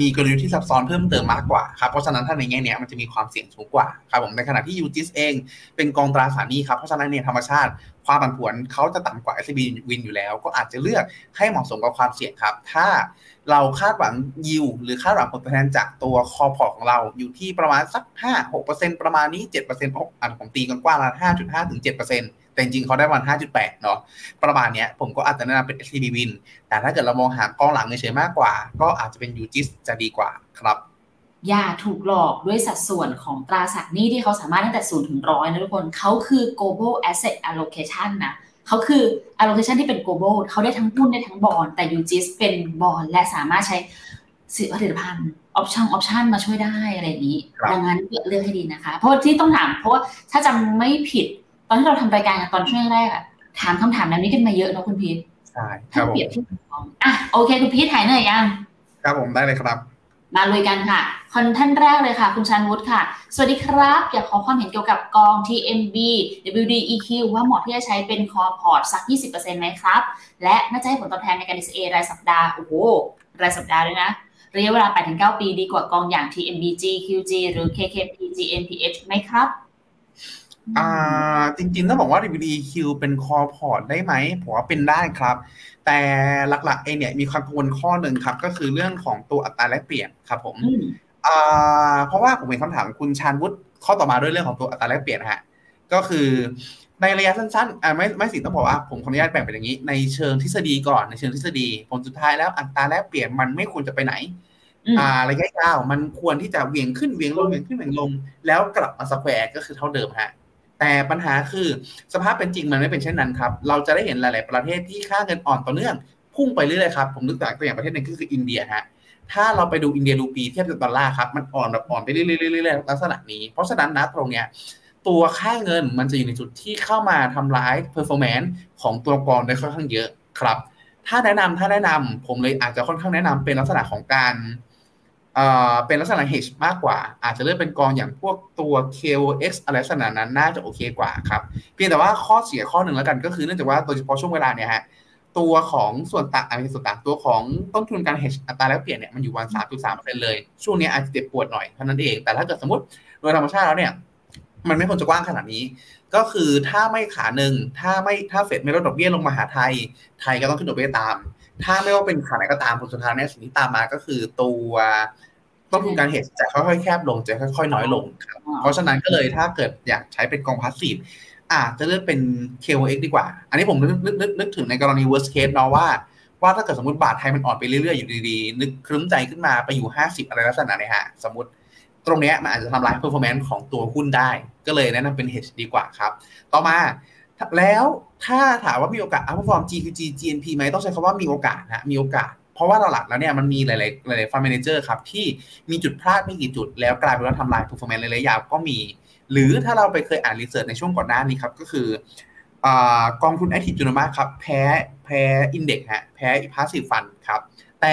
มีกลยุทธ์ที่ซับซ้อนเพิ่มเติมมากกว่าครับ เพราะฉะนั้นถ้าในแง่นี้มันจะมีความเสี่ยงสูงกว่าครับผม ในขณะที่ UGIS เองเป็นกองตราสารหนี้ครับ เพราะฉะนั้นเนี่ยธรรมชาติความผันผวนเขาจะต่ำกว่า SCB Win อยู่แล้ว ก็อาจจะเลือกให้เหมาะสมกับความเสี่ยงครับ ถ้าเราคาดหวังยิวหรือคาดหวังผลตอบแทนจากตัวคอพอร์ตของเราอยู่ที่ประมาณสัก 5 6ประมาณนี้7%อะผมตีกันกว้างละ5.5ถึง7% แต่จริงๆเขาได้วัน 5.8 เนาะประมาณเนี้ยผมก็อาจจะแนะนำเป็น SCB Win แต่ถ้าเกิดเรามองหากองหลังเฉยๆมากกว่า ก็อาจจะเป็น UGIS จะดีกว่าครับอย่าถูกหลอกด้วยสัดส่วนของตราสารหนี้ที่เขาสามารถตั้งแต่ศูนย์ถึงร้อยนะทุกคนเขาคือ global asset allocation นะเขาคือ allocation ที่เป็น global เขาได้ทั้งหุ้นได้ทั้งบอลแต่ UGIS เป็นบอลและสามารถใช้สิผลิตภัณฑ์ option option มาช่วยได้อะไรอย่างนี้ครับดังนั้นเลือกให้ดีนะคะ เพราะว่าที่ต้องถามเพราะว่าถ้าจำไม่ผิด ตอนที่เราทำรายการกันตอนช่วงแรกอะถามคำถามนั้นนี้กันมาเยอะเนอะคุณพีทใช่คถ้ารับผมเปรียบเทียบกับกองอะโอเค คุณพีทหายเหนื่อยยังครับผมได้เลยครับ มาลุยกันค่ะคุณท่านแรกเลยค่ะ คุณชันวุฒิค่ะ สวัสดีครับ อยากขอความเห็นเกี่ยวกับกอง TMB WDEQ ว่าเหมาะที่จะใช้เป็น core พอร์ตสัก 20%ไหมครับ และน่าจะให้ผลตอบแทนในการ DCA รายสัปดาห์โอ้โหรายสัปดาห์ด้วยนะระยะเวลา 8-9 ปีดีกว่ากองอย่าง TMB GQG หรือ KKP GNPH ไหมครับ อ่าจริงๆต้องบอกว่า DVDQ เป็นคอพอร์ตได้ไหมผมว่าเป็นได้ครับ แต่หลักๆเองเนี่ยมีความกังวลข้อหนึ่งครับ ก็คือเรื่องของตัวอัตราแลกเปลี่ยนครับผมอืมอ่าเพราะว่าผมเห็นคำถามคุณชาญวุฒิข้อต่อมาด้วยเรื่องของตัวอัตราแลกเปลี่ยนนะฮะก็คือในระยะสั้นๆอ่าไม่ไม่สิต้องบอกว่าผมขออนุญาตแบ่งเป็นอย่างนี้ ในเชิงทฤษฎีก่อนในเชิงทฤษฎีผลสุดท้ายแล้วอัตราแลกเปลี่ยนมันไม่ควรจะไปไหนอืมอ่าระยะยาวมันควรที่จะเหวี่ยงขึ้นเหวี่ยงลงเหวี่ยงขึ้นเหวี่ยงลง แล้วกลับมาสแควร์ก็คือเท่าเดิมฮะ แต่ปัญหาคือสภาพเป็นจริงมันไม่เป็นเช่นนั้นครับ เราจะได้เห็นหลาย ๆ ประเทศที่ค่าเงินอ่อนต่อเนื่อง พุ่งไปเรื่อย ๆ ครับ ผมนึกจากตัวอย่างประเทศหนึ่งก็คืออินเดียฮะถ้าเราไปดูอินเดียรูปีเทียบกับดอลลาร์ครับมันอ่อนแบบอ่อนไปเรื่อยๆลักษณะนี้ เพราะฉะนั้นนะตรงเนี้ยตัวค่าเงินมันจะอยู่ในจุดที่เข้ามาทำร้าย performance ของตัวกองได้ค่อนข้างเยอะครับ ถ้าแนะนำถ้าแนะนำผมเลยอาจจะค่อนข้างแนะนำเป็นลักษณะของการ เป็นลักษณะ hedge มากกว่า อาจจะเลือกเป็นกองอย่างพวกตัว KOX อะไรลักษณะนั้นน่าจะโอเคกว่าครับ เพียงแต่ว่าข้อเสียข้อหนึ่งแล้วกันก็คือเนื่องจากว่าโดยเฉพาะช่วงเวลาเนี่ยฮะตัวของส่วนต่างอะไรส่วนต่างตัวของต้นทุนการ hedge อัตราแลกเปลี่ยนเนี่ยมันอยู่วันสามจุดสามเปอร์เซ็นต์เลย ช่วงนี้อาจจะเจ็บปวดหน่อยเท่านั้นเอง แต่ถ้าเกิดสมมติโดยธรรมชาติแล้วเนี่ยมันไม่ควรจะกว้างขนาดนี้ ก็คือถ้าไม่ขาหนึ่งถ้าไม่ถ้าเฟดไม่ลดดอกเบี้ยลงมาหาไทย ไทยก็ต้องขึ้นดอกเบี้ยตาม ถ้าไม่ว่าเป็นขาไหนก็ตามผลสุดท้ายเนี่ยสิ่งที่ตามมาก็คือตัวต้นทุนการเฮดจะค่อยๆแคบลงจะค่อยๆน้อยลงครับอ๋อเพราะฉะนั้นก็เลยถ้าเกิดอยากใช้เป็นกองพาสซีฟอาจจะเลือกเป็น KOX ดีกว่า อันนี้ผมนึกนึกนึกนึกถึงในกรณี worst case เนาะว่า ว่าถ้าเกิดสมมติบาทไทยมันอ่อนไปเรื่อยๆ อยู่ดีๆ นึกครึ้มใจขึ้นมาไปอยู่ 50 อะไรลักษณะเนี่ยฮะ สมมติตรงเนี้ยมันอาจจะทำลาย performance ของตัวหุ้นได้ ก็เลยแนะนำเป็น hedge ดีกว่าครับ ต่อมา แล้วถ้าถามว่ามีโอกาส outperform GQG GNP ไหมต้องใช้คำว่ามีโอกาสนะมีโอกาส เพราะว่าหลักๆแล้วเนี่ยมันมีหลายๆหลายๆ fund manager ครับ ที่มีจุดพลาดไม่กี่จุด แล้วกลายเป็นว่าทำลาย performance ระยะยาวก็มี หรือถ้าเราไปเคยอ่านรีเสิร์ชในช่วงก่อนหน้านี้ครับ ก็คืออกองทุน active จุลมาครับ แพ้แพ้อินเด็กฮะแพ้ passive fund ครับ แต่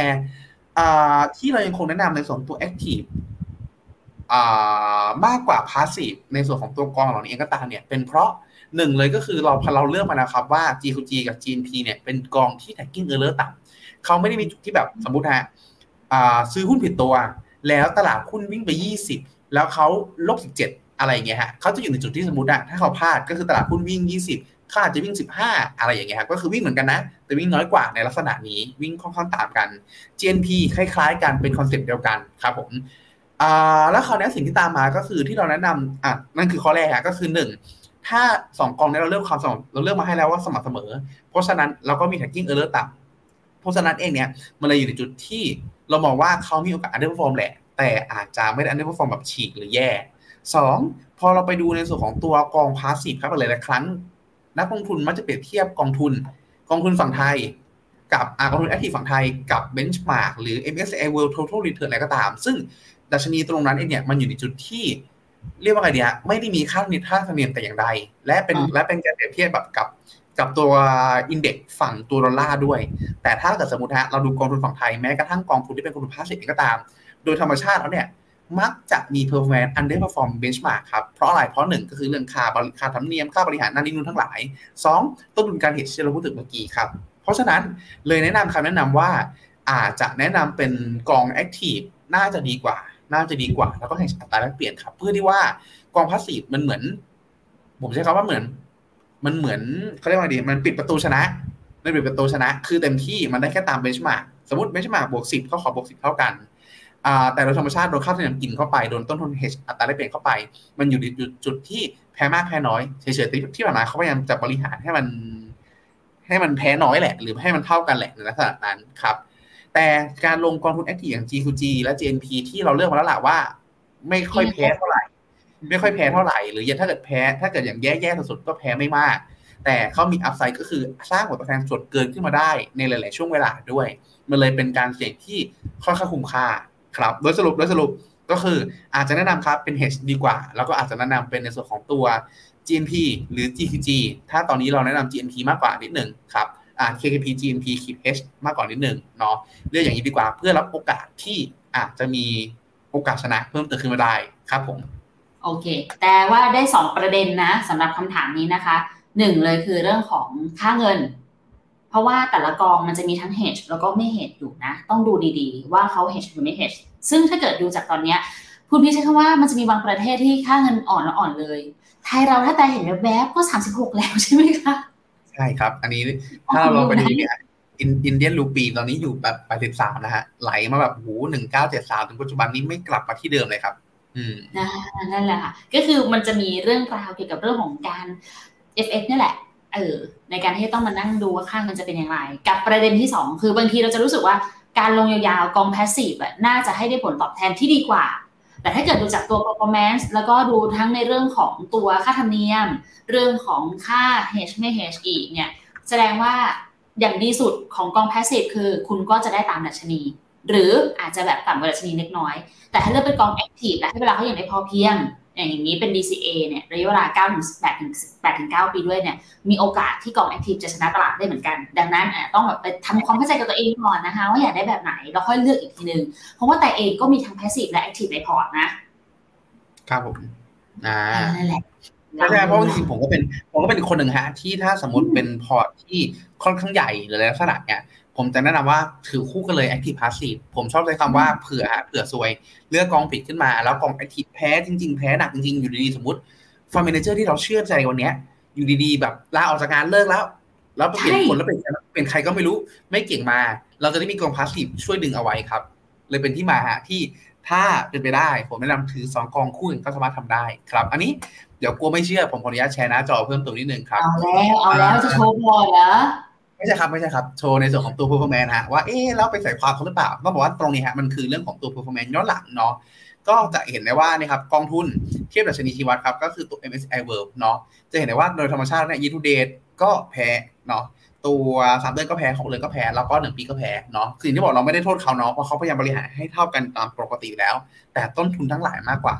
ที่เรายังคงแนะนำในส่วนตัว active อ่ามากกว่า passive ในส่วนของตัวกองเหล่านี้เองก็ตามเนี่ยเป็นเพราะ หนึ่งเลยก็คือเราพอเราเลือกมาแล้วครับว่า GQG กับ GNP เนี่ยเป็นกองที่ tagging error ต่ำเขาไม่ได้มีจุดที่แบบสมมติฮะซื้อหุ้นผิดตัว แล้วตลาดหุ้นวิ่งไป 20 แล้วเขาลบ 17 อะไรอย่างเงี้ยฮะเขาจะอยู่ในจุดที่สมมติอะถ้าเขาพลาดก็คือตลาดหุ้นวิ่ง 20เขาจะวิ่ง 15 อะไรอย่างเงี้ยครับก็คือวิ่งเหมือนกันนะ แต่วิ่งน้อยกว่าในลักษณะนี้วิ่งค่อนข้างต่างกัน GNP คล้ายๆกันเป็น concept เดียวกันครับผมแล้วคราวนี้สิ่งที่ตามมาก็คือที่เราแนะนำอะนั่นคือข้อแรกฮะก็คือหนึ่ง ถ้าสองกองนี้เราเลือกความสม่ำเราเลือกมาให้แล้วว่าสม่ำเสมอ เพราะฉะนั้นเราก็มี tracking error ต่ำเพราะฉะนั้นเองเนี่ยมันเลยอยู่ในจุดที่เรามองว่าเขามีโอกาส underperform แหละ แต่อาจจะไม่ได้ underperform แบบฉีกหรือแย่สองพอเราไปดูในส่วนของตัวกอง passive ครับหลายๆครั้ง นักลงทุนมักจะเปรียบเทียบกองทุน กองทุนฝั่งไทย กับอากองทุน active ฝั่งไทยกับ benchmark หรือ MSCI World Total Return อะไรก็ตาม ซึ่งดัชนีตรงนั้นเองเนี่ยมันอยู่ในจุดที่ เรียกว่าไงดีฮะไม่ได้มีค่านิค่าธรรมเนียมแต่อย่างใด และเป็นอ่าและเป็นการเปรียบเทียบแบบกับกับตัว index ฝั่งตัวดอลลาร์ด้วย แต่ถ้าเกิดสมมติฮะเราดูกองทุนฝั่งไทยแม้กระทั่งกองทุนที่เป็นกองทุน passive เองก็ตาม โดยธรรมชาติแล้วเนี่ยมักจะมี performance underperform benchmark ครับ เพราะอะไร เพราะหนึ่งก็คือเรื่องค่าบริค่าธรรมเนียม ค่าบริหารนั่นนี่นู่นทั้งหลายสองต้นทุนการ hedge ที่เราพูดถึงเมื่อกี้ครับ เพราะฉะนั้นเลยแนะนำคำแนะนำว่าอาจจะแนะนำเป็นกอง active น่าจะดีกว่า น่าจะดีกว่า แล้วก็ให้อัตราแลกเปลี่ยนครับ เพื่อที่ว่ากอง passive มันเหมือน ผมใช้คำว่าเหมือน มันเหมือนเขาเรียกว่าดีมันปิดประตูชนะมันปิดประตูชนะ คือเต็มที่มันได้แค่ตาม benchmark สมมติ benchmark บวกสิบก็ขอบวกสิบเท่ากันแต่โดยธรรมชาติโดนค่าธรรมเนียมกินเข้าไปโดนต้นทุนเฮชอัตราแลกเปลี่ยนเข้าไป มันอยู่ในจุดจุดที่แพ้มากแพ้น้อยเฉยๆที่ผ่านมาเขาพยายามจะบริหารให้มัน ให้มันแพ้น้อยแหละ หรือให้มันเท่ากันแหละในลักษณะนั้นครับ แต่การลงกองทุนแอคทีฟอย่าง G2G และ GNP ที่เราเลือกมาแล้วล่ะว่า ไม่ค่อยแพ้เท่าไหร่ ไม่ค่อยแพ้เท่าไหร่ หรือถ้าเกิดแพ้ถ้าเกิดอย่างแย่ๆสุดๆก็แพ้ไม่มาก แต่เขามีอัพไซด์ก็คือสร้างผลตอบแทนสดเกินขึ้นมาได้ในหลาย ๆ ช่วงเวลาด้วย มันเลยเป็นการเสี่ยงที่ค่อนข้างคุ้มค่าครับ โดยสรุปโดยสรุปก็คืออาจจะแนะนำครับเป็น hedge ดีกว่า แล้วก็อาจจะแนะนำเป็นในส่วนของตัว GNP หรือ GTG ถ้าตอนนี้เราแนะนำ GNP มากกว่านิดหนึ่งครับอ่า KKP GNP h มากกว่านิดหนึ่งเนาะเรื่องอย่างนี้ดีกว่าเพื่อรับโอกาสที่อาจจะมีโอกาสชนะเพิ่มเติมขึ้นมาได้ครับผมโอเค แต่ว่าได้ 2 ประเด็นนะสำหรับคำถามนี้นะคะหนึ่งเลยคือเรื่องของค่าเงิน เพราะว่าแต่ละกองมันจะมีทั้ง hedge แล้วก็ไม่ hedge อยู่นะ ต้องดูดีๆ ว่าเขา hedge หรือไม่ hedge ซึ่งถ้าเกิดดูจากตอนนี้คุณพี่ใช้คำว่ามันจะมีบางประเทศที่ค่าเงินอ่อนแล้วอ่อนเลย ไทยเราถ้าแต่เห็นแวบๆก็ 36 แล้วใช่ไหมคะ ใช่ครับ อันนี้ถ้าเราลองไปดูเนี่ยอินเดียนรูปีตอนนี้อยู่แบบแปดสิบสามนะฮะ ไหลมาแบบหูหนึ่งเก้าเจ็ดสามถึงปัจจุบันนี้ไม่กลับมาที่เดิมเลยครับ อืมนั่นแหละค่ะ ก็คือมันจะมีเรื่องราวเกี่ยวกับเรื่องของการ FX นี่แหละเออในการที่ต้องมานั่งดูว่าค่าเงินจะเป็นอย่างไร กับประเด็นที่ 2 คือบางทีเราจะรู้สึกว่าการลงยาวๆกองแพสซีฟน่าจะให้ได้ผลตอบแทนที่ดีกว่า แต่ถ้าเกิดดูจากตัว performance แล้วก็ดูทั้งในเรื่องของตัวค่าธรรมเนียม เรื่องของค่า hedge ไม่ hedge อีกเนี่ย แสดงว่าอย่างดีสุดของกอง passive คือคุณก็จะได้ตามดัชนี หรืออาจจะแบบต่ำกว่าดัชนีเล็กน้อย แต่ถ้าเลือกเป็นกอง active และให้เวลาเขาอย่างได้พอเพียง อย่างนี้เป็น DCA เนี่ยระยะเวลา9ถึง8ถึง8ถึง9ปีด้วยเนี่ยมีโอกาสที่กอง active จะชนะตลาดได้เหมือนกัน ดังนั้นต้องแบบไปทำความเข้าใจกับตัวเองก่อนนะคะว่าอยากได้แบบไหนแล้วค่อยเลือกอีกทีนึง เพราะว่าแต่เองก็มีทั้ง passive และ active ในพอร์ตนะ ครับผมอ่านั่นแหละใช่เพราะจริงผมก็เป็นผมก็เป็นคนหนึ่งฮะที่ถ้าสมมติเป็นพอร์ตที่ค่อนข้างใหญ่หรืออะไรลักษณะเนี่ย ผมจะแนะนำว่าถือคู่กันเลย Active Passive ผมชอบใช้คำว่าเผื่อเผื่อซวย เลือกกองผิดขึ้นมา แล้วกอง Active แพ้จริง ๆ แพ้หนักจริง ๆ อยู่ดีๆ สมมติ fund manager ที่เราเชื่อใจวันนี้อยู่ดีๆ แบบลาออกจากงานเลิกแล้ว แล้วเปลี่ยนคนแล้วเป็นเป็นใครก็ไม่รู้ไม่เก่งมา เราจะได้มีกอง passive ช่วยดึงเอาไว้ครับ เลยเป็นที่มาฮะที่ถ้าเป็นไปได้ ผมแนะนำถือสองกองคู่ก็สามารถทำได้ครับ อันนี้เดี๋ยวกลัวไม่เชื่อผมขออนุญาตแชร์หน้าจอเพิ่มเติมนิดนึงครับเอาแล้วเอาแล้วจะโชว์บอลเหรอ ไม่ใช่ครับไม่ใช่ครับโชว์ในส่วนของตัว performance ฮะว่าเอ๊ะเราไปใส่ความเขาหรือเปล่าต้องบอกว่าตรงนี้ฮะมันคือเรื่องของตัว performance ย้อนหลังเนาะก็จะเห็นได้ว่านี่ครับกองทุนเทียบดัชนีชี้วัดครับก็คือตัว MSCI World เนาะจะเห็นได้ว่าโดยธรรมชาติเนี่ย year to date ก็แพ้เนาะ ตัวสามเดือนก็แพ้หกเดือนก็แพ้แล้วก็หนึ่งปีก็แพ้เนาะสิ่งที่บอกเราไม่ได้โทษเขาเนาะเพราะเขาพยายามบริหารให้เท่ากันตามปกติแล้ว แต่ต้นทุนทั้งหลายไม่ว่า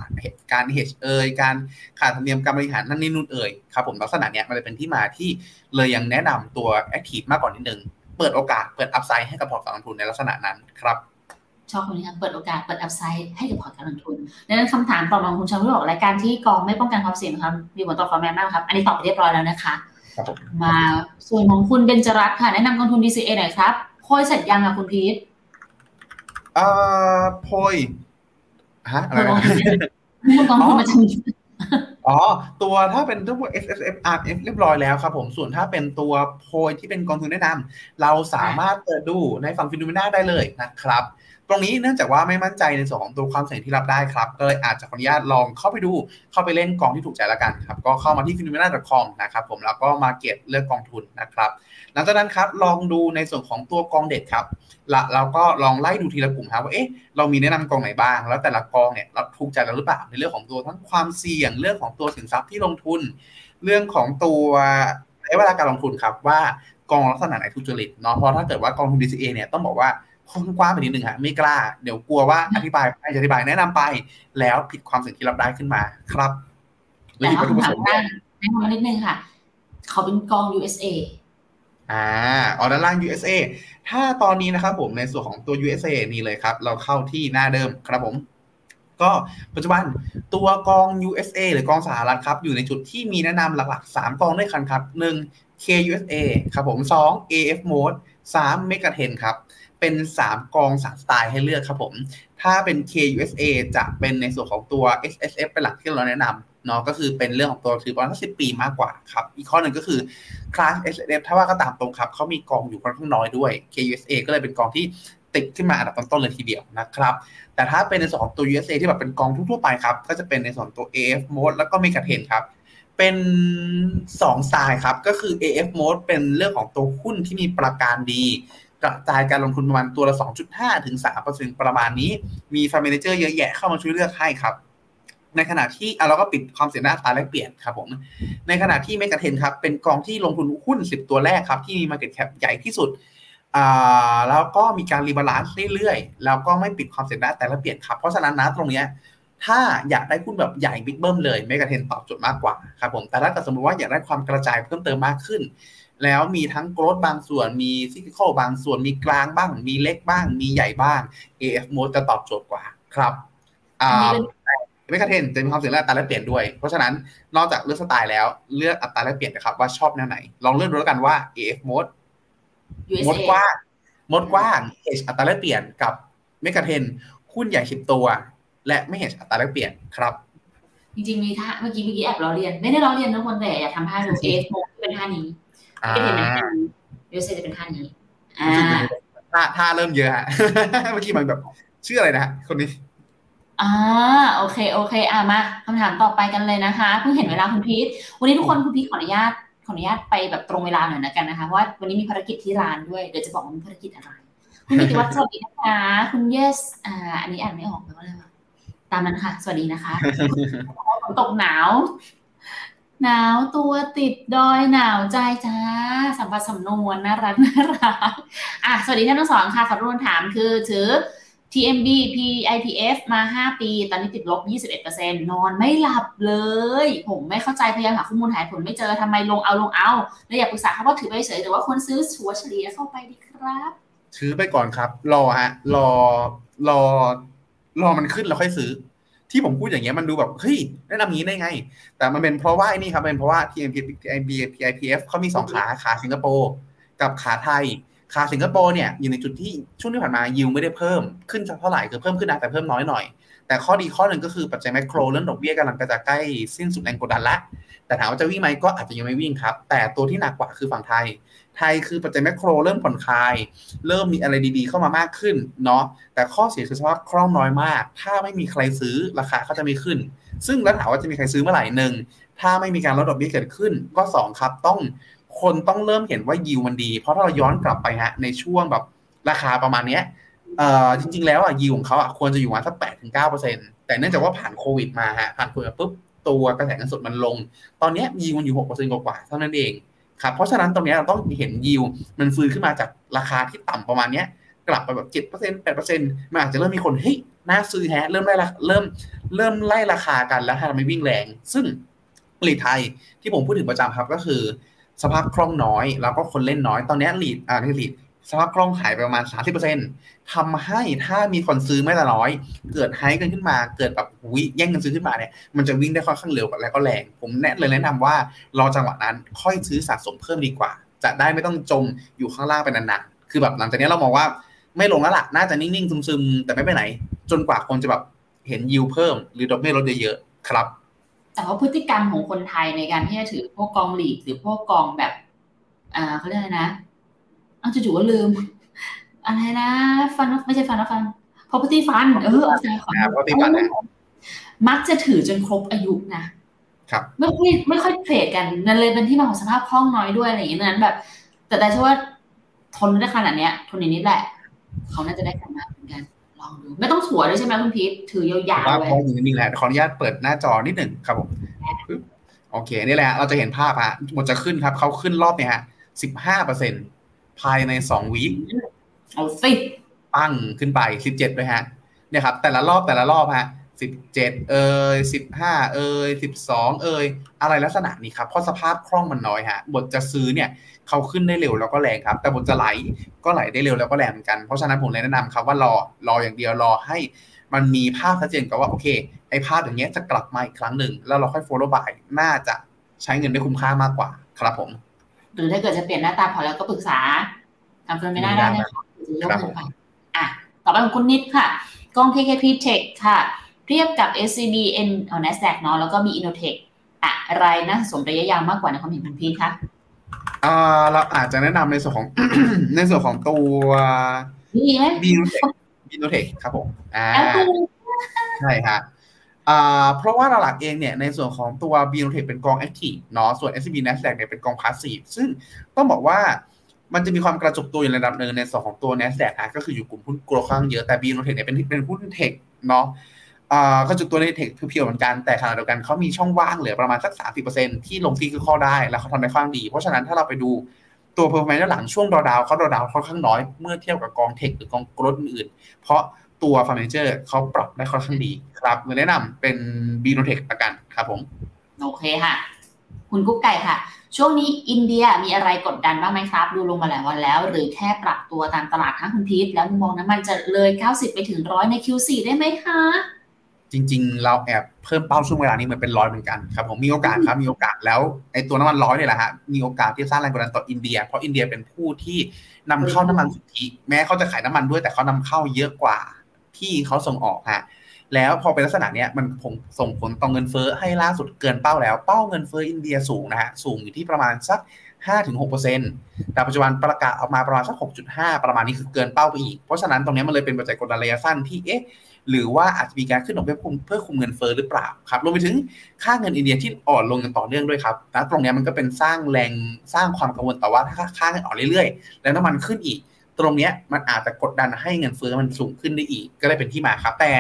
การ hedge เอยค่าธรรมเนียมการบริหารนั่นนี่นู่นเอยครับผมลักษณะเนี้ยมันจะเป็นที่มาที่เลยยังแนะนำตัว active มากกว่านิดนึง เปิดโอกาสเปิด upside ให้กับพอร์ตการลงทุนในลักษณะนั้นครับชอบคนนี้ครับเปิดโอกาสเปิด upside ให้กับพอร์ตการลงทุนดังนั้นคำถามต่อมาคุณชาวิบอกรายการที่กองไม่ป้องกันความเสี่ยงครับมีผลต่อ performance มากครับ อันนี้ตอบไปเรียบร้อยแล้วนะคะ มาส่วนของคุณเบนจรัตค่ะ แนะนำกองทุน DCA หน่อยครับโพยเสร็จยังอะคุณพีทเอ่อโพยฮะอะไรนะกองทุนมาจากอ๋อ ตัวถ้าเป็นตัว S S F R F เรียบร้อยแล้วครับผม ส่วนถ้าเป็นตัวโพยที่เป็นกองทุนแนะนำเราสามารถเปิดดูในฝั่ง FINNOMENA ได้เลยนะครับ ตรงนี้เนื่องจากว่าไม่มั่นใจในส่วนของตัวความเสี่ยงที่รับได้ครับก็เลยอาจจะขออนุญาตลองเข้าไปดูเข้าไปเล่นกองที่ถูกใจละกันครับก็เข้ามาที่ p h e n o m e n a c o m นะครับผมแล้วก็มาเก็ตเลือกกองทุนนะครับหลังจากนั้นครับลองดูในส่วนของตัวกองเด็ดครับละเราก็ลองไล่ดูทีละกลุ่มครับว่าเอ๊ะเรามีแนะนำกองไหนบ้าง แล้วแต่ละกองเนี่ยเราถูกใจเราหรือเปล่าในเรื่องของตัวทั้งความเสี่ยงเรื่องของตัวสินทรัพย์ที่ลงทุน เรื่องของตัวระยะเวลาการลงทุนครับว่ากองลักษณะไหนทุจริตเนาะเพราะถ้าเกิดว่ากองทุน DCA เนี่ยต้องบอกว่า ค่อนกว้างไปนิดนึงฮะไม่กล้า เดี๋ยวกลัวว่าอธิบายไปอธิบายแนะนำไป แล้วผิดความสิ่งที่รับได้ขึ้นมาครับแล้วคำถามแนะนำนิดนึงค่ะ เขาเป็นกอง USA อ่าออด้านล่าง USA ถ้าตอนนี้นะครับผมในส่วนของตัว USA นี่เลยครับ เราเข้าที่หน้าเดิมครับผม ก็ปัจจุบันตัวกอง USA หรือกองสหรัฐครับ อยู่ในจุดที่มีแนะนำหลักๆ 3 กองด้วยกันครับ 1 KUSA ครับผม 2 AF Mode 3 m e g a t e n ครับ เป็น 3 กอง 3 สไตล์ให้เลือกครับผม ถ้าเป็น KUSA จะเป็นในส่วนของตัว SSF เป็นหลักที่เราแนะนำเนาะก็คือเป็นเรื่องของตัวถือประมาณสิบปีมากกว่าครับ อีกข้อหนึ่งก็คือ class S F ถ้าว่าก็ตามตรงครับเขามีกองอยู่ค่อนข้างน้อยด้วย KUSA ก็เลยเป็นกองที่ติดขึ้นมาอันดับต้นๆเลยทีเดียวนะครับ แต่ถ้าเป็นในส่วนของตัว USA ที่แบบเป็นกองทั่วๆไปครับ ก็จะเป็นในส่วนตัว AF mode แล้วก็ Mega 10ครับ เป็น2สไตล์ครับ ก็คือ AF mode เป็นเรื่องของตัวหุ้นที่มีประการดีกระจายการลงทุนประมาณตัวละ 2.5 ถึง 3%ประมาณนี้ มีฟาร์มเนเจอร์เยอะแยะเข้ามาช่วยเลือกให้ครับ ในขณะที่อะเราก็ปิดความเสี่ยงหน้าตาแลกเปลี่ยนครับผม ในขณะที่เมกะเทนครับ เป็นกองที่ลงทุนหุ้น 10 ตัวแรกครับ ที่มี Market Cap ใหญ่ที่สุดอ่าแล้วก็มีการ rebalance เรื่อยๆ แล้วก็ไม่ปิดความเสี่ยงอัตราแลกเปลี่ยนครับ เพราะฉะนั้นนะตรงเนี้ย ถ้าอยากได้หุ้นแบบใหญ่บิ๊กเบิ้มเลย MEGA10ตอบโจทย์มากกว่าครับผมแต่ถ้าเกิดสมมติว่าอยากได้ความกระจายเพิ่มเติมมากขึ้น แล้วมีทั้ง growth บางส่วนมีซิค i คลบางส่วนมีกลางบ้าง มีเล็กบ้าง มีใหญ่บ้าง AFMOAT จะตอบโจทย์กว่าครับอ่า MEGA10จะมีความเสี่ยงอัตราแลกเปลี่ยนด้วย เพราะฉะนั้นนอกจากเลือกสไตล์แล้วเลือกอัตราแลกเปลี่ยนนะครับว่าชอบแนวไหน ลองเลือกดูแล้วกันว่า AF mode ม USA ดกว้างมดกว้างเฮชอัตราแลกเปลี่ยนกับเมกะเทนหุ้นใหญ่สิบตัว และไม่เฮชอัตราแลกเปลี่ยนครับ จริงๆมีท่าเมื่อกี้เมื่อกี้แอบล้อเลียน ไม่ได้ล้อเลียนทุกคนแต่อย่าทำท่าดูเอฟโมเป็นท่านี้อ่าก็เห็นเป็นท่านี้ยูเซจะเป็นท่านี้อ่าถ้าถ้าเริ่มเยอะฮะเมื่อกี้มันแบบชื่ออะไรนะฮะคนนี้อ่าโอเคโอเคอ่ามาคำถามต่อไปกันเลยนะคะเพิ่งเห็นเวลาคุณพีทวันนี้ทุกคนคุณพีทขออนุญาตขออนุญาตไปแบบตรงเวลาหน่อยนะกันนะคะเพราะว่าวันนี้มีภารกิจที่ร้านด้วยเดี๋ยวจะบอกว่ามีภารกิจอะไรคุณนิติวัฒน์สวัสดีนะคะคุณ yes อ่าอันนี้อ่านไม่ออกแปลว่าอะไรวะ ตามนั้นค่ะ สวัสดีนะคะฝนตกหนาว หนาวตัวติดดอยหนาวใจจ้าสัมผัสสำนวนน่ารักน่ารักอะสวัสดีท่านทั้งสองค่ะขอรบกวนถามคือถือ TMB PIPF มา 5 ปี ตอนนี้ติดลบ 21%นอนไม่หลับเลย ผมไม่เข้าใจพยายามหาข้อมูลหายผลไม่เจอทำไมลงเอาลงเอาเลยอยากปรึกษาครับว่าถือไปเฉยหรือว่าควรซื้อชัวเฉลี่ยเข้าไปดีครับซื้อไปก่อนครับ รอฮะ รอรอ รอมันขึ้นแล้วค่อยซื้อ ที่ผมพูดอย่างเงี้ยมันดูแบบเฮ้ยแนะนำอย่างนี้ได้ไง แต่มันเป็นเพราะว่าไอ้นี่ครับเป็นเพราะว่า TMP PIPF เขามีสองขาขาสิงคโปร์กับขาไทยขาสิงคโปร์เนี่ยอยู่ในจุดที่ช่วงที่ผ่านมายิวไม่ได้เพิ่มขึ้นเท่าไหร่คือเพิ่มขึ้นนะแต่เพิ่มน้อยหน่อย แต่ข้อดีข้อหนึ่งก็คือปัจจัยแมกโครเรื่องดอกเบี้ยกำลังจะใกล้สิ้นสุดแรงกดดันละแต่ถามว่าจะวิ่งไหมก็อาจจะยังไม่วิ่งครับ แต่ตัวที่หนักกว่าคือฝั่งไทย ทยคือปัจจัยแมกโครเริ่มผ่อนคลาย เริ่มมีอะไรดีๆ เข้ามามากขึ้นเนาะแต่ข้อเสียคือสภาพคล่องน้อยมาก ถ้าไม่มีใครซื้อราคาก็จะไม่ขึ้น ซึ่งแล้วถามว่าจะมีใครซื้อเมื่อไหร่หนึ่งถ้าไม่มีการลดดอกเบี้ยเกิดขึ้น ก็สองครับต้องคนต้องเริ่มเห็นว่ายิวมันดี เพราะถ้าเราย้อนกลับไปฮะในช่วงแบบราคาประมาณเนี้ยเอ่อจริง ๆ แล้วอะยิวของเขาอะควรจะอยู่ประมาณสักแปดถึงเก้าเปอร์เซ็นต์แต่เนื่องจากว่าผ่านโควิดมาฮะผ่านโควิดปุ๊บตัวกระแสเงินสดมันลง ตอนเนี้ยยิวมันอยู่หกเปอร์เซ็นต์กว่าๆเท่านั้นเอง ครับเพราะฉะนั้นตรงนี้เราต้องเห็นยิวมันฟื้นขึ้นมาจากราคาที่ต่ำประมาณเนี้ยกลับไปแบบเจ็ดเปอร์เซ็นต์แปดเปอร์เซ็นต์มันอาจจะเริ่มมีคนเฮ้ยน่าซื้อแฮะเริ่มไล่ราเริ่มเริ่มไล่ราคากันแล้วทำให้วิ่งแรง ซึ่งลีดไทยที่ผมพูดถึงประจำครับก็คือ สภาพคล่องน้อย แล้วก็คนเล่นน้อยตอนนี้หลีดอ่าที่ลีด สภาพคล่องหายไปประมาณ 30%ทำให้ถ้ามีคนซื้อไม่ละน้อย เกิดไฮกันขึ้นมา เกิดแบบหุยแย่งกันซื้อขึ้นมาเนี่ย มันจะวิ่งได้ค่อนข้างเร็วและก็แรง ผมแนะเลยแนะนำว่ารอจังหวะนั้นค่อยซื้อสะสมเพิ่มดีกว่า จะได้ไม่ต้องจมอยู่ข้างล่างไปนานๆ คือแบบหลังจากนี้เรามองว่าไม่ลงแล้วล่ะ น่าจะนิ่งๆ ซึมๆ แต่ไม่ไปไหน จนกว่าคนจะแบบเห็นยิวเพิ่ม หรือดอกเบี้ยลดเยอะๆ ครับ แต่ว่าพฤติกรรมของคนไทยในการที่จะถือพวกกองหลีกหรือพวกกองแบบ อ่าเขาเรียกอะไรนะ อ้าวจู่ๆก็ลืม อะไรนะ ฟันไม่ใช่ฟันนะฟัน property fund เออเอาใจขออ่า property fund นะมักจะถือจนครบอายุนะครับไม่ค่อยไม่ค่อยเทรดกันนั่นเลยเป็นที่มาของสภาพคล่องน้อยด้วยอะไรอย่างเงี้ยนั้นแบบ แต่แต่เชื่อว่าทนได้ขนาดเนี้ย ทนอย่างนี้แหละ เขาน่าจะได้กันมากเหมือนกัน ลองดู ไม่ต้องถัวด้วยใช่ไหมคุณพีทถือยาวว่าๆไว้พออยู่นิ่งๆแหละขออนุญาตเปิดหน้าจอนิดหนึ่งครับผมปึ๊บโอเค นี่แหละ เราจะเห็นภาพฮะหมดจะขึ้นครับ เขาขึ้นรอบเนี่ยฮะสิบห้าเปอร์เซ็น ภายในสองวีคเอาสิปั้งขึ้นไปสิบเจ็ดเลยฮะ เนี่ยครับ แต่ละรอบแต่ละรอบฮะสิบเจ็ดเอ่ยสิบห้าเอ่ยสิบสองเอ่ยอะไรลักษณะนี้ครับ เพราะสภาพคล่องมันน้อยฮะ บทจะซื้อเนี่ยเขาขึ้นได้เร็วแล้วก็แรงครับ แต่บทจะไหลก็ไหลได้เร็วแล้วก็แรงเหมือนกัน เพราะฉะนั้นผมเลยแนะนำครับว่ารอรออย่างเดียวรอให้มันมีภาพชัดเจนกับว่าโอเคไอ้ภาพอย่างเงี้ยจะกลับมาอีกครั้งหนึ่งแล้วเราค่อย follow by น่าจะใช้เงินได้คุ้มค่ามากกว่าครับผม หรือถ้าเกิดจะเปลี่ยนหน้าตาพอแล้วก็ปรึกษาทำเฟิร์นไม่น่าได้นะคะจะยกเงินไปอะต่อไปของคุณนิดค่ะ กอง KKP Tech ค่ะ เทียบกับ SCB N เอา NASDAQ เนาะแล้วก็มี Innotech อะไรน่าสมระยะยาวมากกว่าในความเห็นคุณพีทคะอ่าเราอาจจะแนะนำในส่วนของในส่วนของตัวดีไหมบีโนเทคบีโนเทคครับผมอ่าแล้วคุณใช่ฮะอ่า เพราะว่าหลักเองเนี่ยในส่วนของตัว b ีโนเทคเป็นกองแอคทีฟเนาะส่วน SCB NASDAQ เนี่ยเป็นกองพาสซีฟซึ่งต้องบอกว่ามันจะมีความกระจุกตัวอยู่ในระดับหนึ่งในส่วนของตัว NASDAQ ก็คืออยู่กลุ่มหุ้นกลัวข้างเยอะแต่ b ีโนเทคเนี่ยเป็นเป็นหุ้นเทคเนาะกระจุกตัวใน tech pure เหมือนกันแต่ขณะเดียวกันเขามีช่องว่างเหลือประมาณสัก 30%ที่ลงที่คือข้อได้แล้วเขาทำได้ค่อนข้างดี เพราะฉะนั้นถ้าเราไปดูตัว performance ด้านหลังช่วงดาวดาวเขาดาวดาวค่อนข้างน้อยเมื่อเทียบกับกอง tech หรือกอง growth อื่น เพราะ ตัว fund manager เขาปรับได้ค่อนข้างดีครับเลยแนะนำเป็น B-INNOTECH แล้วกันครับผม โอเคค่ะ คุณกุ๊กไก่ค่ะ ช่วงนี้อินเดียมีอะไรกดดันบ้างไหมครับ ดูลงมาหลายวันแล้ว หรือแค่ปรับตัวตามตลาดทั้งคุณพีทแล้วมุมมองน้ำมันจะเลย 90 ไปถึงร้อยใน Q4 ได้ไหมคะจริง ๆ เราแอบเพิ่มเป้าช่วงเวลานี้เหมือนเป็นร้อยเหมือนกันครับผมมีโอกาสครับมีโอกาสแล้วไอ้ตัวน้ำมันร้อยเนี่ยแหละฮะมีโอกาสที่จะสร้างแรงกดดันต่ออินเดีย เพราะอินเดียเป็นผู้ที่นำเข้าน้ำมันสุทธิแม้เขาจะขายน้ำมันด้วยแต่เขานำเข้าเยอะกว่า ที่เขาส่งออกฮะแล้วพอเป็นลักษณะเนี้ยมันผงส่งผลต่อเงินเฟ้อให้ล่าสุดเกินเป้าแล้วเป้าเงินเฟ้ออินเดียสูงนะฮะสูงอยู่ที่ประมาณสัก 5-6%แต่ปัจจุบันประกาศออกมาประมาณสัก 6.5 ประมาณนี้คือเกินเป้าไปอีก เพราะฉะนั้นตรงนี้มันเลยเป็นปัจจัยกดดันระยะสั้นที่เอ๊ะหรือว่าอาจจะมีการขึ้นดอกเบี้ยคุมเพื่อคุมเงินเฟ้อหรือเปล่าครับรวมไปถึงค่าเงินอินเดียที่อ่อนลงอย่างต่อเนื่องด้วยครับนะตรงนี้มันก็เป็นสร้างแรงสร้างความกังวลต่อว่าถ้าค่าเงินอ่อนเรื่อยๆ แล้วน้ำมันขึ้นอีก ตรงนี้มันอาจจะกดดันให้เงินเฟ้อมันสูงขึ้นได้อีก ก็เลยเป็นที่มาครับ แต่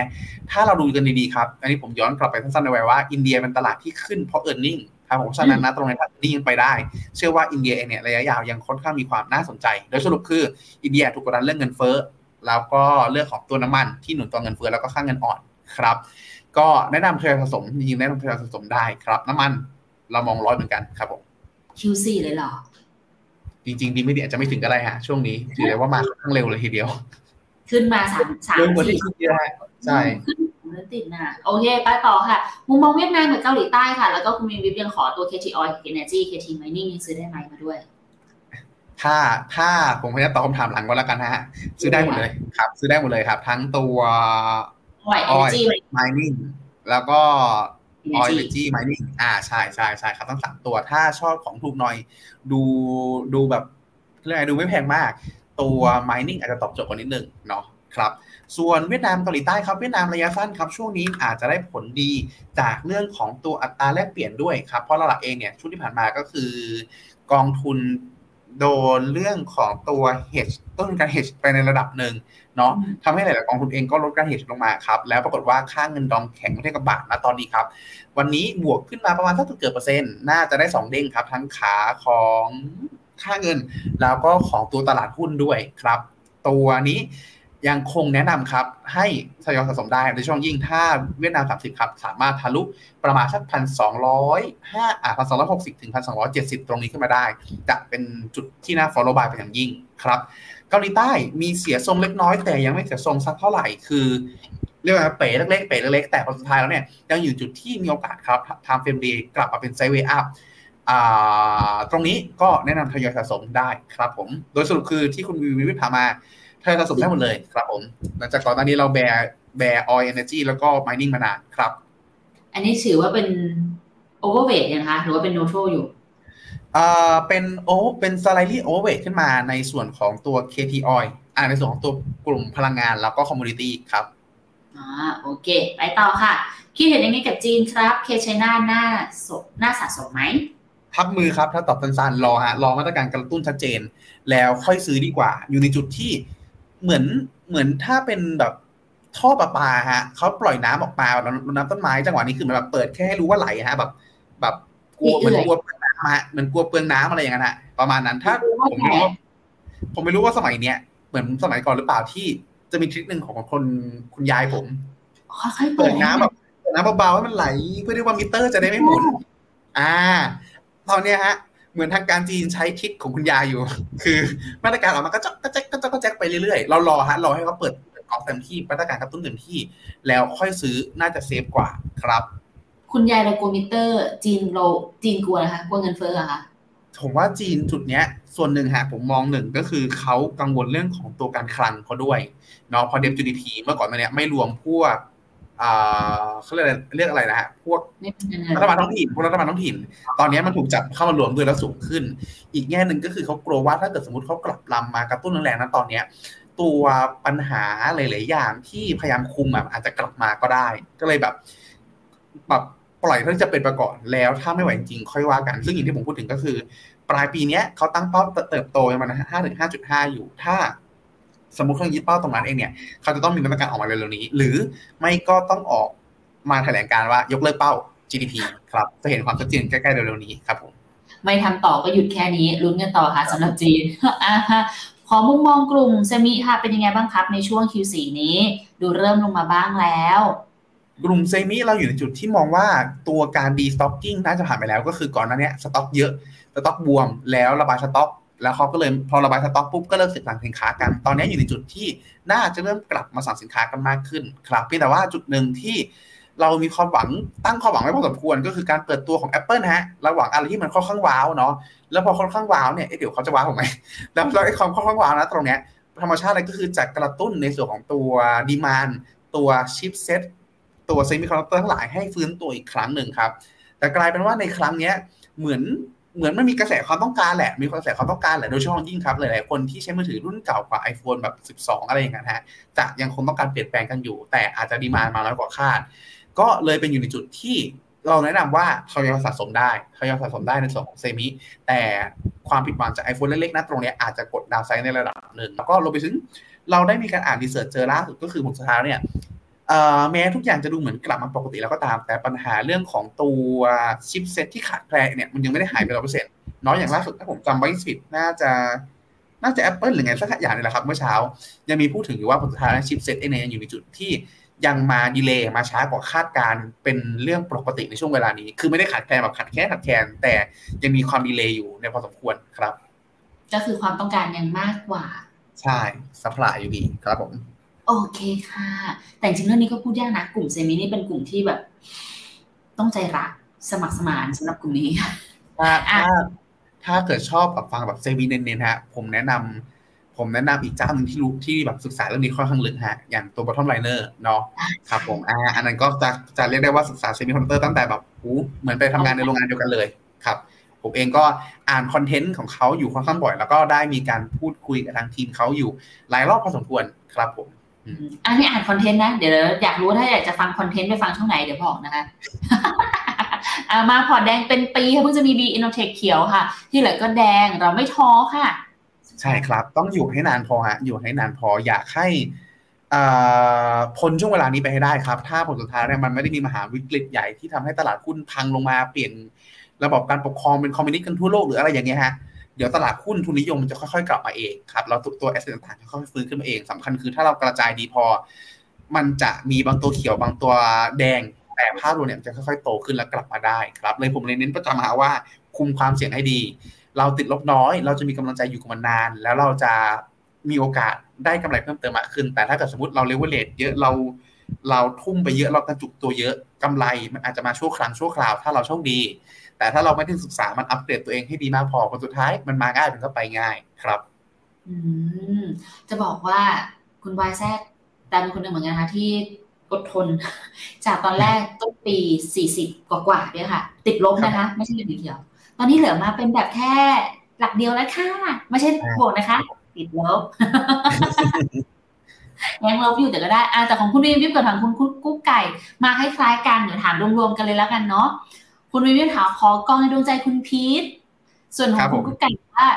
ถ้าเราดูกันดีๆครับ อันนี้ผมย้อนกลับไปสั้นๆในไว้ว่าอินเดียเป็นตลาดที่ขึ้นเพราะ e a r n i n g ครับผมฉะนั้นนะตรงนี้ถ้า earning ยังไปได้ เชื่อว่าอินเดียเองเนี่ยระยะยาวยังค่อนข้างมีความน่าสนใจ โดยสรุปคืออินเดียถูกกดดันเรื่องเงินเฟ้อแล้วก็เรื่องของตัวน้ำมันที่หนุนตัวเงินเฟ้อแล้วก็ค่าเงินอ่อนครับ ก็แนะนำทยอยสะสมจริงๆแนะนำทยอยสะสมได้ครับ น้ำมันเรามองร้อยเหมือนกันครับผม Q4 เลยเหรอ จริงๆดีไม่ดีอาจจะไม่ถึงก็ได้ฮะช่วงนี้ถือได้ว่ามาค่อนข้างเร็วเลยทีเดียว ขึ้นมาสามสามเร็วกว่าที่สี่คิดเยอะฮะใช่ขึ้นเดือนติดนะโอเคไปต่อค่ะ มุมมองเวียดนามกับเกาหลีใต้ค่ะ แล้วก็คุณมีวิบยังขอตัว KT Oil Energy KT Mining ยังซื้อได้ไหมมาด้วย ถ้าถ้าผมพยายามตอบคำถามหลังก็แล้วกันนะฮะ ซื้อได้หมดเลยครับ ซื้อได้หมดเลยครับ ทั้งตัว Oil Energy mining แล้วก็ oil Energy energy mining อ่าใช่ใช่ใช่ครับทั้งสามตัว ถ้าชอบของถูกหน่อย ดูดูแบบเรื่องอะไรดูไม่แพงมาก ตัว mining อาจจะตอบโจทย์กว่านิดนึงเนาะครับ ส่วนเวียดนามเกาหลีใต้ครับเวียดนามระยะสั้นครับ ช่วงนี้อาจจะได้ผลดีจากเรื่องของตัวอัตราแลกเปลี่ยนด้วยครับ เพราะหลักๆเองเนี่ยช่วงที่ผ่านมาก็คือกองทุน โดนเรื่องของตัว hedge ต้นทุนการ hedge ไปในระดับหนึ่งเนาะอืมทำให้หลาย ๆ กองทุนเองก็ลดการ hedge ลงมาครับ แล้วปรากฏว่าค่าเงินดองแข็งเทียบกับบาทนะตอนนี้ครับ วันนี้บวกขึ้นมาประมาณสักเกือบเปอร์เซ็นต์น่าจะได้สองเด้งครับ ทั้งขาของค่าเงิน แล้วก็ของตัวตลาดหุ้นด้วยครับ ตัวนี้ ยังคงแนะนำครับ ให้ทยอยสะสมได้ในช่วงยิ่งถ้าเวียดนาม 30 ครับ สามารถทะลุประมาณสักพันสองร้อยห้าอ่าพันสองร้อยหกสิบถึงพันสองร้อยเจ็ดสิบตรงนี้ขึ้นมาได้ จะเป็นจุดที่น่า follow by เป็นอย่างยิ่งครับเกาหลีใต้มีเสียทรงเล็กน้อยแต่ยังไม่เสียทรงสักเท่าไหร่คือเรียกว่าเป๋เล็กๆเป๋เล็กๆแต่พอสุดท้ายแล้วเนี่ยยังอยู่จุดที่มีโอกาสครับทำเฟรมดีกลับมาเป็นไซเวอัพตรงนี้ก็แนะนำทยอยสะสมได้ครับผม โดยสรุปคือที่คุณวิววิวพามา ทยอยสะสมได้หมดเลยครับผม หลังจากก่อนหน้านี้เรา bear bear oil energy แล้วก็ mining มานานครับ อันนี้ถือว่าเป็น overweight ยังคะหรือว่าเป็น neutral อยู่อ่าเป็นโอเป็น slight over ขึ้นมาในส่วนของตัว KT oil อ่าในส่วนของตัวกลุ่มพลังงานแล้วก็ commodity ครับอ่าโอเค ไปต่อค่ะ คิดเห็นยังไงกับจีนครับเคชน่าหน้าสดหน้าสะสมไหมทับมือครับ ถ้าตอบสั้นๆรอฮะรอมาตรการกระตุ้นชัดเจน แล้วค่อยซื้อดีกว่า อยู่ในจุดที่ เหมือนเหมือนถ้าเป็นแบบท่อประปาฮะเขาปล่อยน้ำออกมาแบบน้ำต้นไม้จังหวะนี้คือมันแบบเปิดแค่ให้รู้ว่าไหลฮะ แบบ แบบกลัวเอื่มันอยกลัวเปลืองน้ำฮะมันกลัวเปลืองน้ำอะไรอย่างนั้นฮะประมาณนั้นถ้าผมไม่รู้ว่าผมไม่รู้ว่าสมัยเนี้ยเหมือนสมัยก่อนหรือเปล่าที่จะมีทริคหนึ่งของคนคุณยายผมค่อยๆเปิเปิดดน้ำแบบเปิดน้ำเบาๆให้มันไหล เพื่อที่ว่ามิเตอร์จะได้ไม่หมุน อ่า ตอนเนี้ยฮะ เหมือนทางการจีนใช้ทริคของคุณยายอยู่ คือมาตรการออกมาก็จ๊อกก็แจ๊กก็จ๊อกก็แจ๊กไปเรื่อยๆ เรารอฮะรอให้เขาเปิดออกเต็มที่มาตรการกระตุ้นเต็มที่ แล้วค่อยซื้อน่าจะเซฟกว่าครับ คุณยายเรากลัวมิเตอร์ จีนเราจีนกลัวนะคะกลัวเงินเฟ้อเหรอคะผมว่าจีนจุดเนี้ย ส่วนหนึ่งฮะผมมองหนึ่งก็คือเขากังวลเรื่องของตัวการคลังเขาด้วยเนาะพอเดฟ GDP เมื่อก่อนมาเนี้ยไม่รวมพวกอ่า เขาเรียกอะไรเรียกอะไรนะฮะพวกไม่เป็นยังไงรัฐบาลท้องถิ่นพวกรัฐบาลท้องถิ่น ตอนนี้มันถูกจับเข้ามารวมด้วยแล้วสูงขึ้น อีกแง่หนึ่งก็คือเขากลัวว่าถ้าเกิดสมมติเขากลับลำมากระตุ้นแรงๆนะตอนเนี้ย ตัวปัญหาหลาย ๆ อย่างที่พยายามคุมอะอาจจะกลับมาก็ได้ ก็เลยแบบแบบปล่อยเรื่องจะเป็นไปก่อนแล้วถ้าไม่ไหวจริงๆค่อยว่ากัน ซึ่งอย่างที่ผมพูดถึงก็คือ ปลายปีเนี้ยเขาตั้งเป้าเติบโตประมาณห้าถึงห้าจุดห้าอยู่ถ้า สมมติเขายึดเป้าตรงนั้นเองเนี่ยเขาจะต้องมีมาตรการออกมาเร็วๆนี้ หรือไม่ก็ต้องออกมาแถลงการว่ายกเลิกเป้า GDP ครับจะเห็นความชัดเจนใกล้ๆเร็วๆนี้ครับผมไม่ทำต่อก็หยุดแค่นี้ลุ้นกันต่อค่ะสำหรับจีนอ่าฮะขอมุมมองกลุ่ม semi ค่ะเป็นยังไงบ้างครับ ในช่วง Q4 นี้ ดูเริ่มลงมาบ้างแล้ว กลุ่ม semi เราอยู่ในจุดที่มองว่าตัวการ destocking น่าจะผ่านไปแล้วก็คือก่อนหน้านี้สต็อกเยอะสต็อกบวมแล้วระบายสต็อก แล้วเขาก็เลยพอระบายสต็อกปุ๊บก็เริ่มสั่งสินค้ากัน ตอนนี้อยู่ในจุดที่น่าจะเริ่มกลับมาสั่งสินค้ากันมากขึ้น ครับเพียงแต่ว่าจุดหนึ่งที่เรามีความหวังตั้งความหวังไว้พอสมควรก็คือการเปิดตัวของ Apple นะฮะระหว่างอะไรที่มันค่อนข้างว้าวเนาะแล้วพอค่อนข้างว้าวเนี่ยเดี๋ยวเขาจะว้าวผมไหมแล้วแล้วไอ้ความค่อนข้างว้าวนะตรงเนี้ยธรรมชาติอะไรก็คือจะกระตุ้นในส่วนของตัว demand ตัว chipset ตัว semiconductor ทั้งหลายให้ฟื้นตัวอีกครั้งหนึ่งครับ แต่กลายเป็นว่าในครั้งเนี้ยเหมือน เหมือนมันมีกระแสความต้องการแหละ มีกระแสความต้องการแหละ โดยเฉพาะยิ่งครับ หลาย ๆ คนที่ใช้มือถือรุ่นเก่ากว่า iPhone แบบ 12 อะไรอย่างเงี้ยฮะ จะยังคงต้องการเปลี่ยนแปลงกันอยู่ แต่อาจจะดีมานมาน้อยกว่าคาด ก็เลยเป็นอยู่ในจุดที่เราแนะนำว่าทยอยสะสมได้ทยอยสะสมได้ในส่วนของเซมิ แต่ความผิดหวังจาก iPhone เล็ก ๆ นะตรงนี้อาจจะกดดาวไซด์ในระดับหนึ่ง แล้วก็รวมไปถึงเราได้มีการอ่านรีเสิร์ชเจอล่าสุดก็คือผลสุดท้ายเนี่ย แม้ทุกอย่างจะดูเหมือนกลับมาปกติแล้วก็ตาม แต่ปัญหาเรื่องของตัว chipset ที่ขาดแคลนเนี่ยมันยังไม่ได้หายไปร้อยเปอร์เซ็นต์น้อยอย่างล่าสุดถ้าผมจำไม่ผิดน่าจะน่าจะ Apple หรือไงสักอย่างนี่แหละครับเมื่อเช้า ยังมีพูดถึงอยู่ว่าผลสุดท้าย chipset เองเนี่ยยังอยู่ในจุดที่ยังมา delay มาช้ากว่าคาดการณ์เป็นเรื่องปกติในช่วงเวลานี้ คือไม่ได้ขาดแคลนแบบขาดแค่ขาดแคลนแต่ยังมีความ delay อยู่ในพอสมควรครับ ก็คือความต้องการยังมากกว่า ใช่ supply อยู่ดีครับผม โอเคค่ะ แต่จริงๆเรื่องนี้ก็พูดยากนะ กลุ่ม semi นี่เป็นกลุ่มที่แบบ ต้องใจรักสมัครสมานสำหรับกลุ่มนี้ถ้าอะถ้าถ้าเกิดชอบแบบฟังแบบ semi เน้นๆฮะ ผมแนะนำผมแนะนำอีกเจ้าหนึ่งที่รู้ที่แบบศึกษาเรื่องนี้ค่อนข้างลึกฮะ อย่างตัว BottomLiner เนาะครับผมอ่าอันนั้นก็จะจะเรียกได้ว่าศึกษา semiconductor ตั้งแต่แบบหูเหมือนไปทำงานในโรงงานเดียวกันเลยครับผมเองก็อ่าน content ของเขาอยู่ค่อนข้างบ่อย แล้วก็ได้มีการพูดคุยกับทางทีมเขาอยู่หลายรอบพอสมควรครับผม อันนี้อ่าน content นะ เดี๋ยวอยากรู้ถ้าอยากจะฟัง content ไปฟังช่องไหนเดี๋ยวบอกนะคะมาพอร์ตแดงเป็นปีค่ะเพิ่งจะมี B-INNOTECH เขียวค่ะ ที่เหลือก็แดงเราไม่ท้อค่ะ ใช่ครับ ต้องอยู่ให้นานพอฮะอยู่ให้นานพออยากให้พ้นช่วงเวลานี้ไปให้ได้ครับ ถ้าผลสุดท้ายเนี่ยมันไม่ได้มีมหาวิกฤตใหญ่ที่ทำให้ตลาดหุ้นพังลงมาเปลี่ยนระบบการปกครองเป็นคอมมิวนิสต์กันทั่วโลกหรืออะไรอย่างเงี้ยฮะ เดี๋ยวตลาดหุ้นทุนนิยมมันจะค่อยๆ กลับมาเองครับแล้วตัว asset ต่างๆจะค่อยๆฟื้นขึ้นมาเองสำคัญคือถ้าเรากระจายดีพอ มันจะมีบางตัวเขียวบางตัวแดง แต่ภาพรวมเนี่ยมันจะค่อยๆโตขึ้นแล้วกลับมาได้ครับเลยผมเลยเน้นประจำหาว่าคุมความเสี่ยงให้ดี เราติดลบน้อย เราจะมีกำลังใจอยู่กับมันนาน แล้วเราจะมีโอกาสได้กำไรเพิ่มเติมมากขึ้น แต่ถ้าเกิดสมมติเราเลเวลเลตเยอะเราเราทุ่มไปเยอะเรากระจุกตัวเยอะกำไรมันอาจจะมาชั่วครั้งชั่วคราว ถ้าเราโชคดี แต่ถ้าเราไม่ได้ศึกษามันอัปเกรดตัวเองให้ดีมากพอผลสุดท้ายมันมาง่ายมันก็ไปง่ายครับ อืมจะบอกว่าคุณวายแซดแต่เป็นคนหนึ่งเหมือนกันนะคะที่อดทน จากตอนแรกต้นปี40กว่าๆเนี่ยค่ะ ติดลบนะคะ ไม่ใช่เหลือเดียว ตอนนี้เหลือมาเป็นแบบแค่หลักเดียวแล้วค่ะ ไม่ใช่บวกนะคะ ติดลบยังลบอยู่แต่ก็ได้อ่าแต่ของคุณวิมวิมกับทางคุณกุ๊กไก่ มาคล้ายๆกันเดี๋ยวถามรวมๆกันเลยแล้วกันเนาะ คุณวิมวิมถามขอกองในดวงใจคุณพีทส่วนของคุณกุ๊กไก่ว่า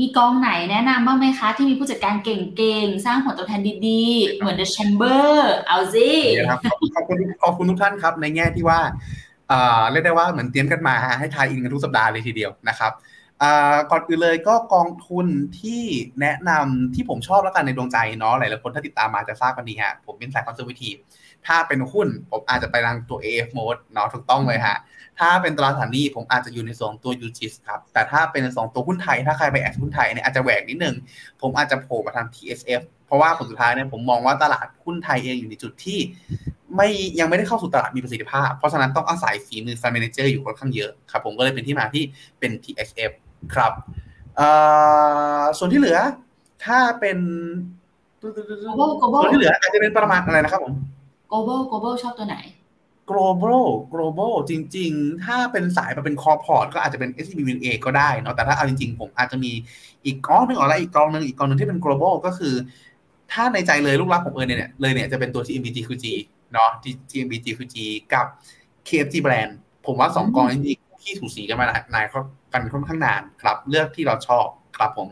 มีกองไหนแนะนำบ้างไหมคะ ที่มีผู้จัดการเก่งๆ สร้างผลตอบแทนดีๆ เหมือน The Chamber เอาสิครับขอบคุณขอบคุณทุกท่านครับ ในแง่ที่ว่าเอ่อเรียกได้ว่าเหมือนเตรียมกันมาให้ทายอินกันทุกสัปดาห์เลยทีเดียวนะครับก่อนอื่นเลยก็กองทุนที่แนะนำที่ผมชอบแล้วกันในดวงใจเนาะหลายๆคนถ้าติดตามมาจะทราบกันดีฮะผมเป็นสาย conservative ถ้าเป็นหุ้นผมอาจจะไปทางตัว AFMOAT เนาะถูกต้องเลยฮะ ถ้าเป็นตราสารหนี้ผมอาจจะอยู่ในส่วนตัว UGIS ครับ แต่ถ้าเป็นในสองตัวหุ้นไทย ถ้าใครไป add หุ้นไทยเนี่ยอาจจะแหวกนิดนึง ผมอาจจะโผล่มาทาง TSF เพราะว่าผลสุดท้ายเนี่ยผมมองว่าตลาดหุ้นไทยเองอยู่ในจุดที่ ไม่ยังไม่ได้เข้าสู่ตลาดมีประสิทธิภาพ เพราะฉะนั้นต้องอาศัยฝีมือ fund manager อยู่ค่อนข้างเยอะครับ ผมก็เลยเป็นที่มาที่เป็น TSF ครับส่วนที่เหลือ ถ้าเป็นส่วนที่เหลืออาจจะเป็นประมาณอะไรนะครับผม global global ชอบตัวไหน global global จริง ๆ ถ้าเป็นสายมาเป็น core port ก็อาจจะเป็น SCB Win A ก็ได้เนาะแต่ถ้าเอาจริง ๆ ผมอาจจะมีอีกกองหนึ่งออกแล้วอีกกองหนึ่งอีกกองหนึ่งที่เป็น global ก็คือ ถ้าในใจเลยลูกรักผมเออเนี่ยเลยเนี่ยจะเป็นตัว TMB GQG เนาะ TMB GQG กับ KFG brand ผมว่าสองกองนี้จริงๆที่ถูสีกันมานานกันค่อนข้างนานครับ เลือกที่เราชอบครับผม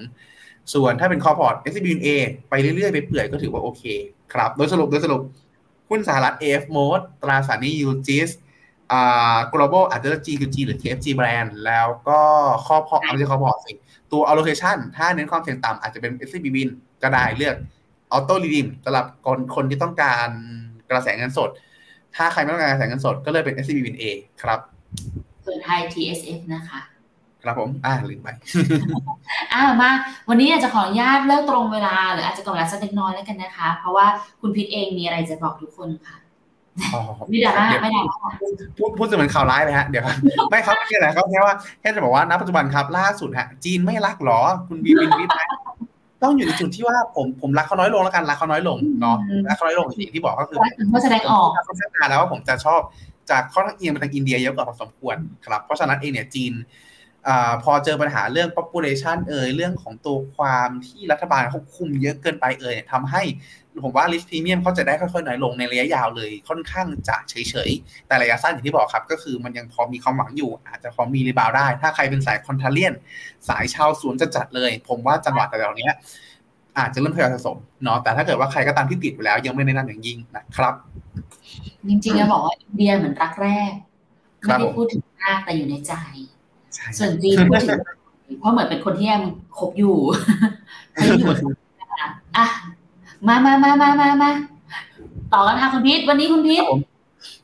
ส่วนถ้าเป็น core port SCB Win A ไปเรื่อยๆ ไปเปื่อยก็ถือว่าโอเค ครับ โดยสรุปโดยสรุป หุ้นสหรัฐ AF Mode ตราสารหนี้ UGIS อ่า global อาจจะ GQG หรือ KFG brand แล้วก็ข้อพอไม่ใช่ข้อพอสิตัว allocation ถ้าเน้นความเสี่ยงต่ำอาจจะเป็น SCB Win ก็ได้เลือก auto redeem สำหรับคนคนที่ต้องการกระแสเงินสด ถ้าใครไม่ต้องการกระแสเงินสดก็เลยเป็น SCB Win A ครับส่วนไทย TSF นะคะ ครับผม อ่าลืมไป อ่ามา วันนี้อาจจะขออนุญาตเลิกตรงเวลา หรืออาจจะก่อนเวลาสักเล็กน้อยแล้วกันนะคะ เพราะว่าคุณพิษเองมีอะไรจะบอกทุกคนค่ะอ๋อไม่ด่าเดี๋ยวไม่ด่าพูดพูดจะเหมือนข่าวร้ายเลยฮะเดี๋ยวครับไม่ครับไม่ใช่อะไรครับแค่ว่าแค่จะบอกว่าณปัจจุบันครับล่าสุดฮะ จีนไม่รักหรอ คุณบีบินวิทย์ต้องอยู่ในจุดที่ว่าผมผมรักเขาน้อยลงแล้วกันรักเขาน้อยลงเนาะรักเขาน้อยลงอย่างที่บอกก็คือรักถึงว่าแสดงออกค่อนข้างนานแล้วว่าผมจะชอบจากค่อนข้างเอียงไปทางอินเดียเยอะกว่าพอสมควรครับเพราะฉะนั้นเองเนี่ยจีน อาพอเจอปัญหาเรื่อง population เอ่ยเรื่องของตัวความที่รัฐบาลควบคุมเยอะเกินไปเอ่ยทำให้ผมว่า risk premium เขาจะได้ค่อยๆน้อยลงในระยะยาวเลยค่อนข้างจะเฉยๆ แต่ระยะสั้นอย่างที่บอกครับ ก็คือมันยังพอมีความหวังอยู่ อาจจะพอมี rebound ได้ ถ้าใครเป็นสาย contrarian สายชาวสวนจะจัดเลย ผมว่าจังหวะแต่ละเนี้ยอาจจะเริ่มทยอยสะสมเนาะแต่ถ้าเกิดว่าใครก็ตามที่ติดอยู่แล้ว ยังไม่แนะนำอย่างยิ่งนะครับ จริงๆจะบอกว่าอินเดียเหมือนรักแรกครัไม่บได้พูดถึงมากแต่อยู่ในใจใช่ ส่วนจีนพูดถึงเพราะเหมือนเป็นคนที่ยังคบอยู่เขายังอยู่นะคะอะมามามามามามาต่อกันค่ะคุณพีทวันนี้คุณพีท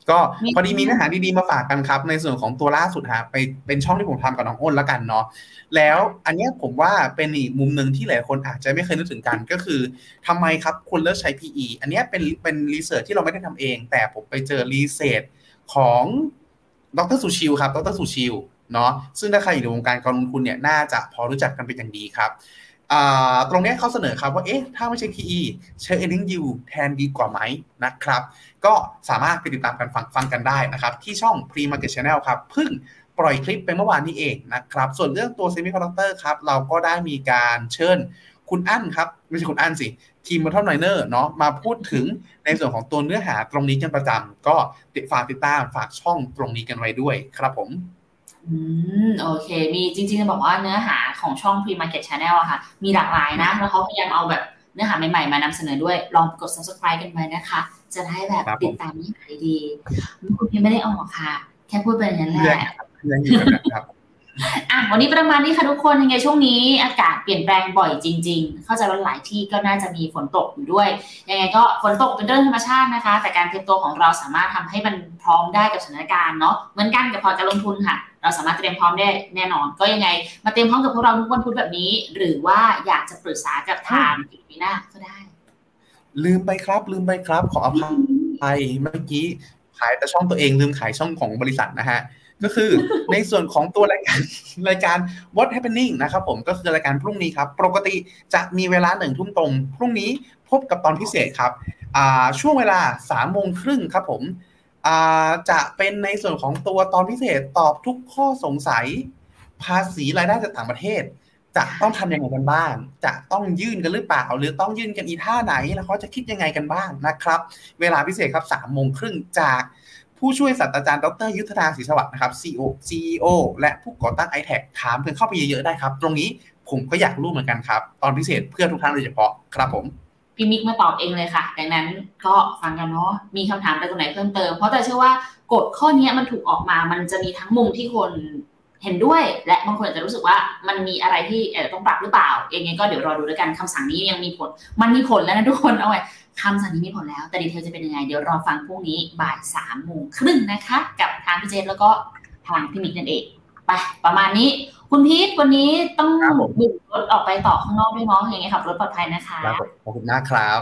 ก็มีพอดีมีเนื้อหาดีๆมาฝากกันครับ ในส่วนของตัวล่าสุดฮะไปเป็นช่องที่ผมทำกับน้องอ้นแล้วกันเนาะแล้วอันเนี้ยผมว่าเป็นอีกมุมหนึ่งที่หลายคนอาจจะไม่เคยนึกถึงกันก็คือทำไมครับควรเลิกใช้ PE อันเนี้ยเป็นเป็น research ที่เราไม่ได้ทำเอง แต่ผมไปเจอ research ของดรสุชิวครับดรสุชิว เนาะซึ่งถ้าใครอยู่ในวงการการลงทุนเนี่ยน่าจะพอรู้จักกันเป็นอย่างดีครับตรงนี้เขาเสนอครับว่าเอ๊ะถ้าไม่ใช่ PE ใช้ earning yield แทนดีกว่าไหมนะครับ ก็สามารถไปติดตามกันฟังฟังกันได้นะครับ ที่ช่อง Pre Market Channel ครับเพิ่งปล่อยคลิปไปเมื่อวานนี้เองนะครับ ส่วนเรื่องตัว Semiconductor ครับ เราก็ได้มีการเชิญคุณอั้นครับ ไม่ใช่คุณอั้นสิทีม b o t t o m Liner เนาะมาพูดถึงในส่วนของตัวเนื้อหาตรงนี้กันประจำก็ฝากติดตามฝากช่องตรงนี้กันไว้ด้วยครับผม อืม โอเค มีจริงๆจะบอกว่าเนื้อหาของช่อง Pre Market Channel อะค่ะ มีหลากหลายนะ แล้วเขาพยายามเอาแบบเนื้อหาใหม่ๆ มานำเสนอด้วย ลองกด subscribe กันไว้นะคะ จะได้แบบครับผมติดตามเนื้อหาดีๆคุณพี่ไม่ได้ออกค่ะ แค่พูดไปอย่างนั้นแหเรื่องละเรื่องอยู่กันนะครับ อะวันนี้ประมาณนี้ค่ะทุกคนยังไงช่วงนี้อากาศเปลี่ยนแปลงบ่อยจริง ๆ เข้าใจว่าหลายที่ก็น่าจะมีฝนตกอยู่ด้วย ยังไงก็ฝนตกเป็นเรื่องธรรมชาตินะคะ แต่การเตรียมตัวของเราสามารถทำให้มันพร้อมได้กับสถานการณ์เนาะเหมือนกันกับพอร์ตการลงทุนค่ะ เราสามารถเตรียมพร้อมได้แน่นอน ก็ยังไง มาเตรียมพร้อมกับพวกเราทุกวันพุธแบบนี้ หรือว่าอยากจะปรึกษากับทางอีพีหน้าก็ได้ ลืมไปครับ ลืมไปครับ ขออภัยเมื่อกี้ขายแต่ช่องตัวเองลืมขายช่องของบริษัทนะฮะ ก็คือในส่วนของตัวรายการรายการ What Happening นะครับผมก็คือรายการพรุ่งนี้ครับ ปกติจะมีเวลาหนึ่งทุ่มตรง พรุ่งนี้พบกับตอนพิเศษครับช่วงเวลาสามโมงครึ่งครับผมจะเป็นในส่วนของตัวตอนพิเศษตอบทุกข้อสงสัย ภาษีรายได้จากต่างประเทศ จะต้องทำยังไงกันบ้าง จะต้องยื่นกันหรือเปล่า หรือต้องยื่นกันอีท่าไหนแล้วเขาจะคิดยังไงกันบ้างนะครับ เวลาพิเศษครับสามโมงครึ่งจาก ผู้ช่วยศาสตราจารย์ดรยุทธนาศรีสวัสดิ์นะครับ CEO CEO และผู้ก่อตั้ง i t a c ถามเพื่อนเข้าไปเยอะๆได้ครับ ตรงนี้ผมก็อยากรู้เหมือนกันครับ ตอนพิเศษเพื่อทุกท่านโดยเฉพาะครับผมพี่มิกมาตอบเองเลยค่ะ ดังนั้นก็ฟังกันเนาะ มีคำถามอะไรตรงไหนเพิ่มเติม เพราะแต่เชื่อว่ากฎข้อนี้มันถูกออกมา มันจะมีทั้งมุมที่คนเห็นด้วย และบางคนอาจจะรู้สึกว่ามันมีอะไรที่อาจจะต้องปรับหรือเปล่าอย่างไงก็เดี๋ยวรอดูด้วยกันคำสั่งนี้ยังมีผล มันมีผลแล้วนะทุกคน เอาไว้ คำสั่งนี้มีผลแล้ว แต่ดีเทลจะเป็นยังไง เดี๋ยวรอฟังพรุ่งนี้บ่ายสามโมงครึ่งนะคะ กับทางพี่เจนแล้วก็ทางพี่มิกนั่นเองไปประมาณนี้ คุณพีทวันนี้ต้องครับผมบุกรถออกไปต่อข้างนอกด้วยเนาะอย่างไงขับรถปลอดภัยนะคะครับผมขอบคุณมากครับ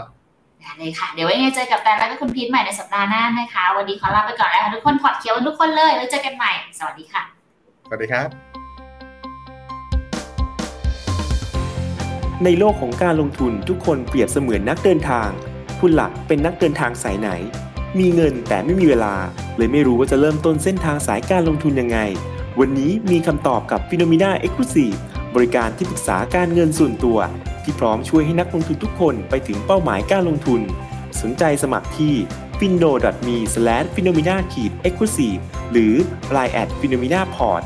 ได้เลยค่ะ เดี๋ยวไว้ยังไงเจอกับแต่แล้วก็คุณพีทใหม่ในสัปดาห์หน้านะคะ วันนี้ขอลาไปก่อนแล้วค่ะทุกคนพอดเคียวทุกคนเลยแล้วเจอกันใหม่ สวัสดีค่ะ สวัสดีครับ ในโลกของการลงทุนทุกคนเปรียบเสมือนนักเดินทาง คุณหลักเป็นนักเดินทางสายไหน มีเงินแต่ไม่มีเวลา เลยไม่รู้ว่าจะเริ่มต้นเส้นทางสายการลงทุนยังไง วันนี้มีคำตอบกับ p h e n o m e n a Exclusive บริการที่ปรึกษาการเงินส่วนตัว ที่พร้อมช่วยให้นักลงทุนทุกคนไปถึงเป้าหมายการลงทุน สนใจสมัครที่ f i n o m e p h e n o m e n a e x c l u s i v e หรือ line at p h e n o m e n a p o r t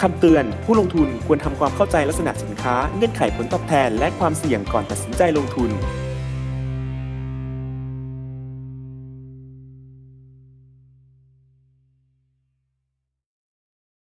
คำเตือนผู้ลงทุนควรทำความเข้าใจลักษณะสินค้าเงื่อนไขผลตอบแทน และความเสี่ยงก่อนตัดสินใจลงทุน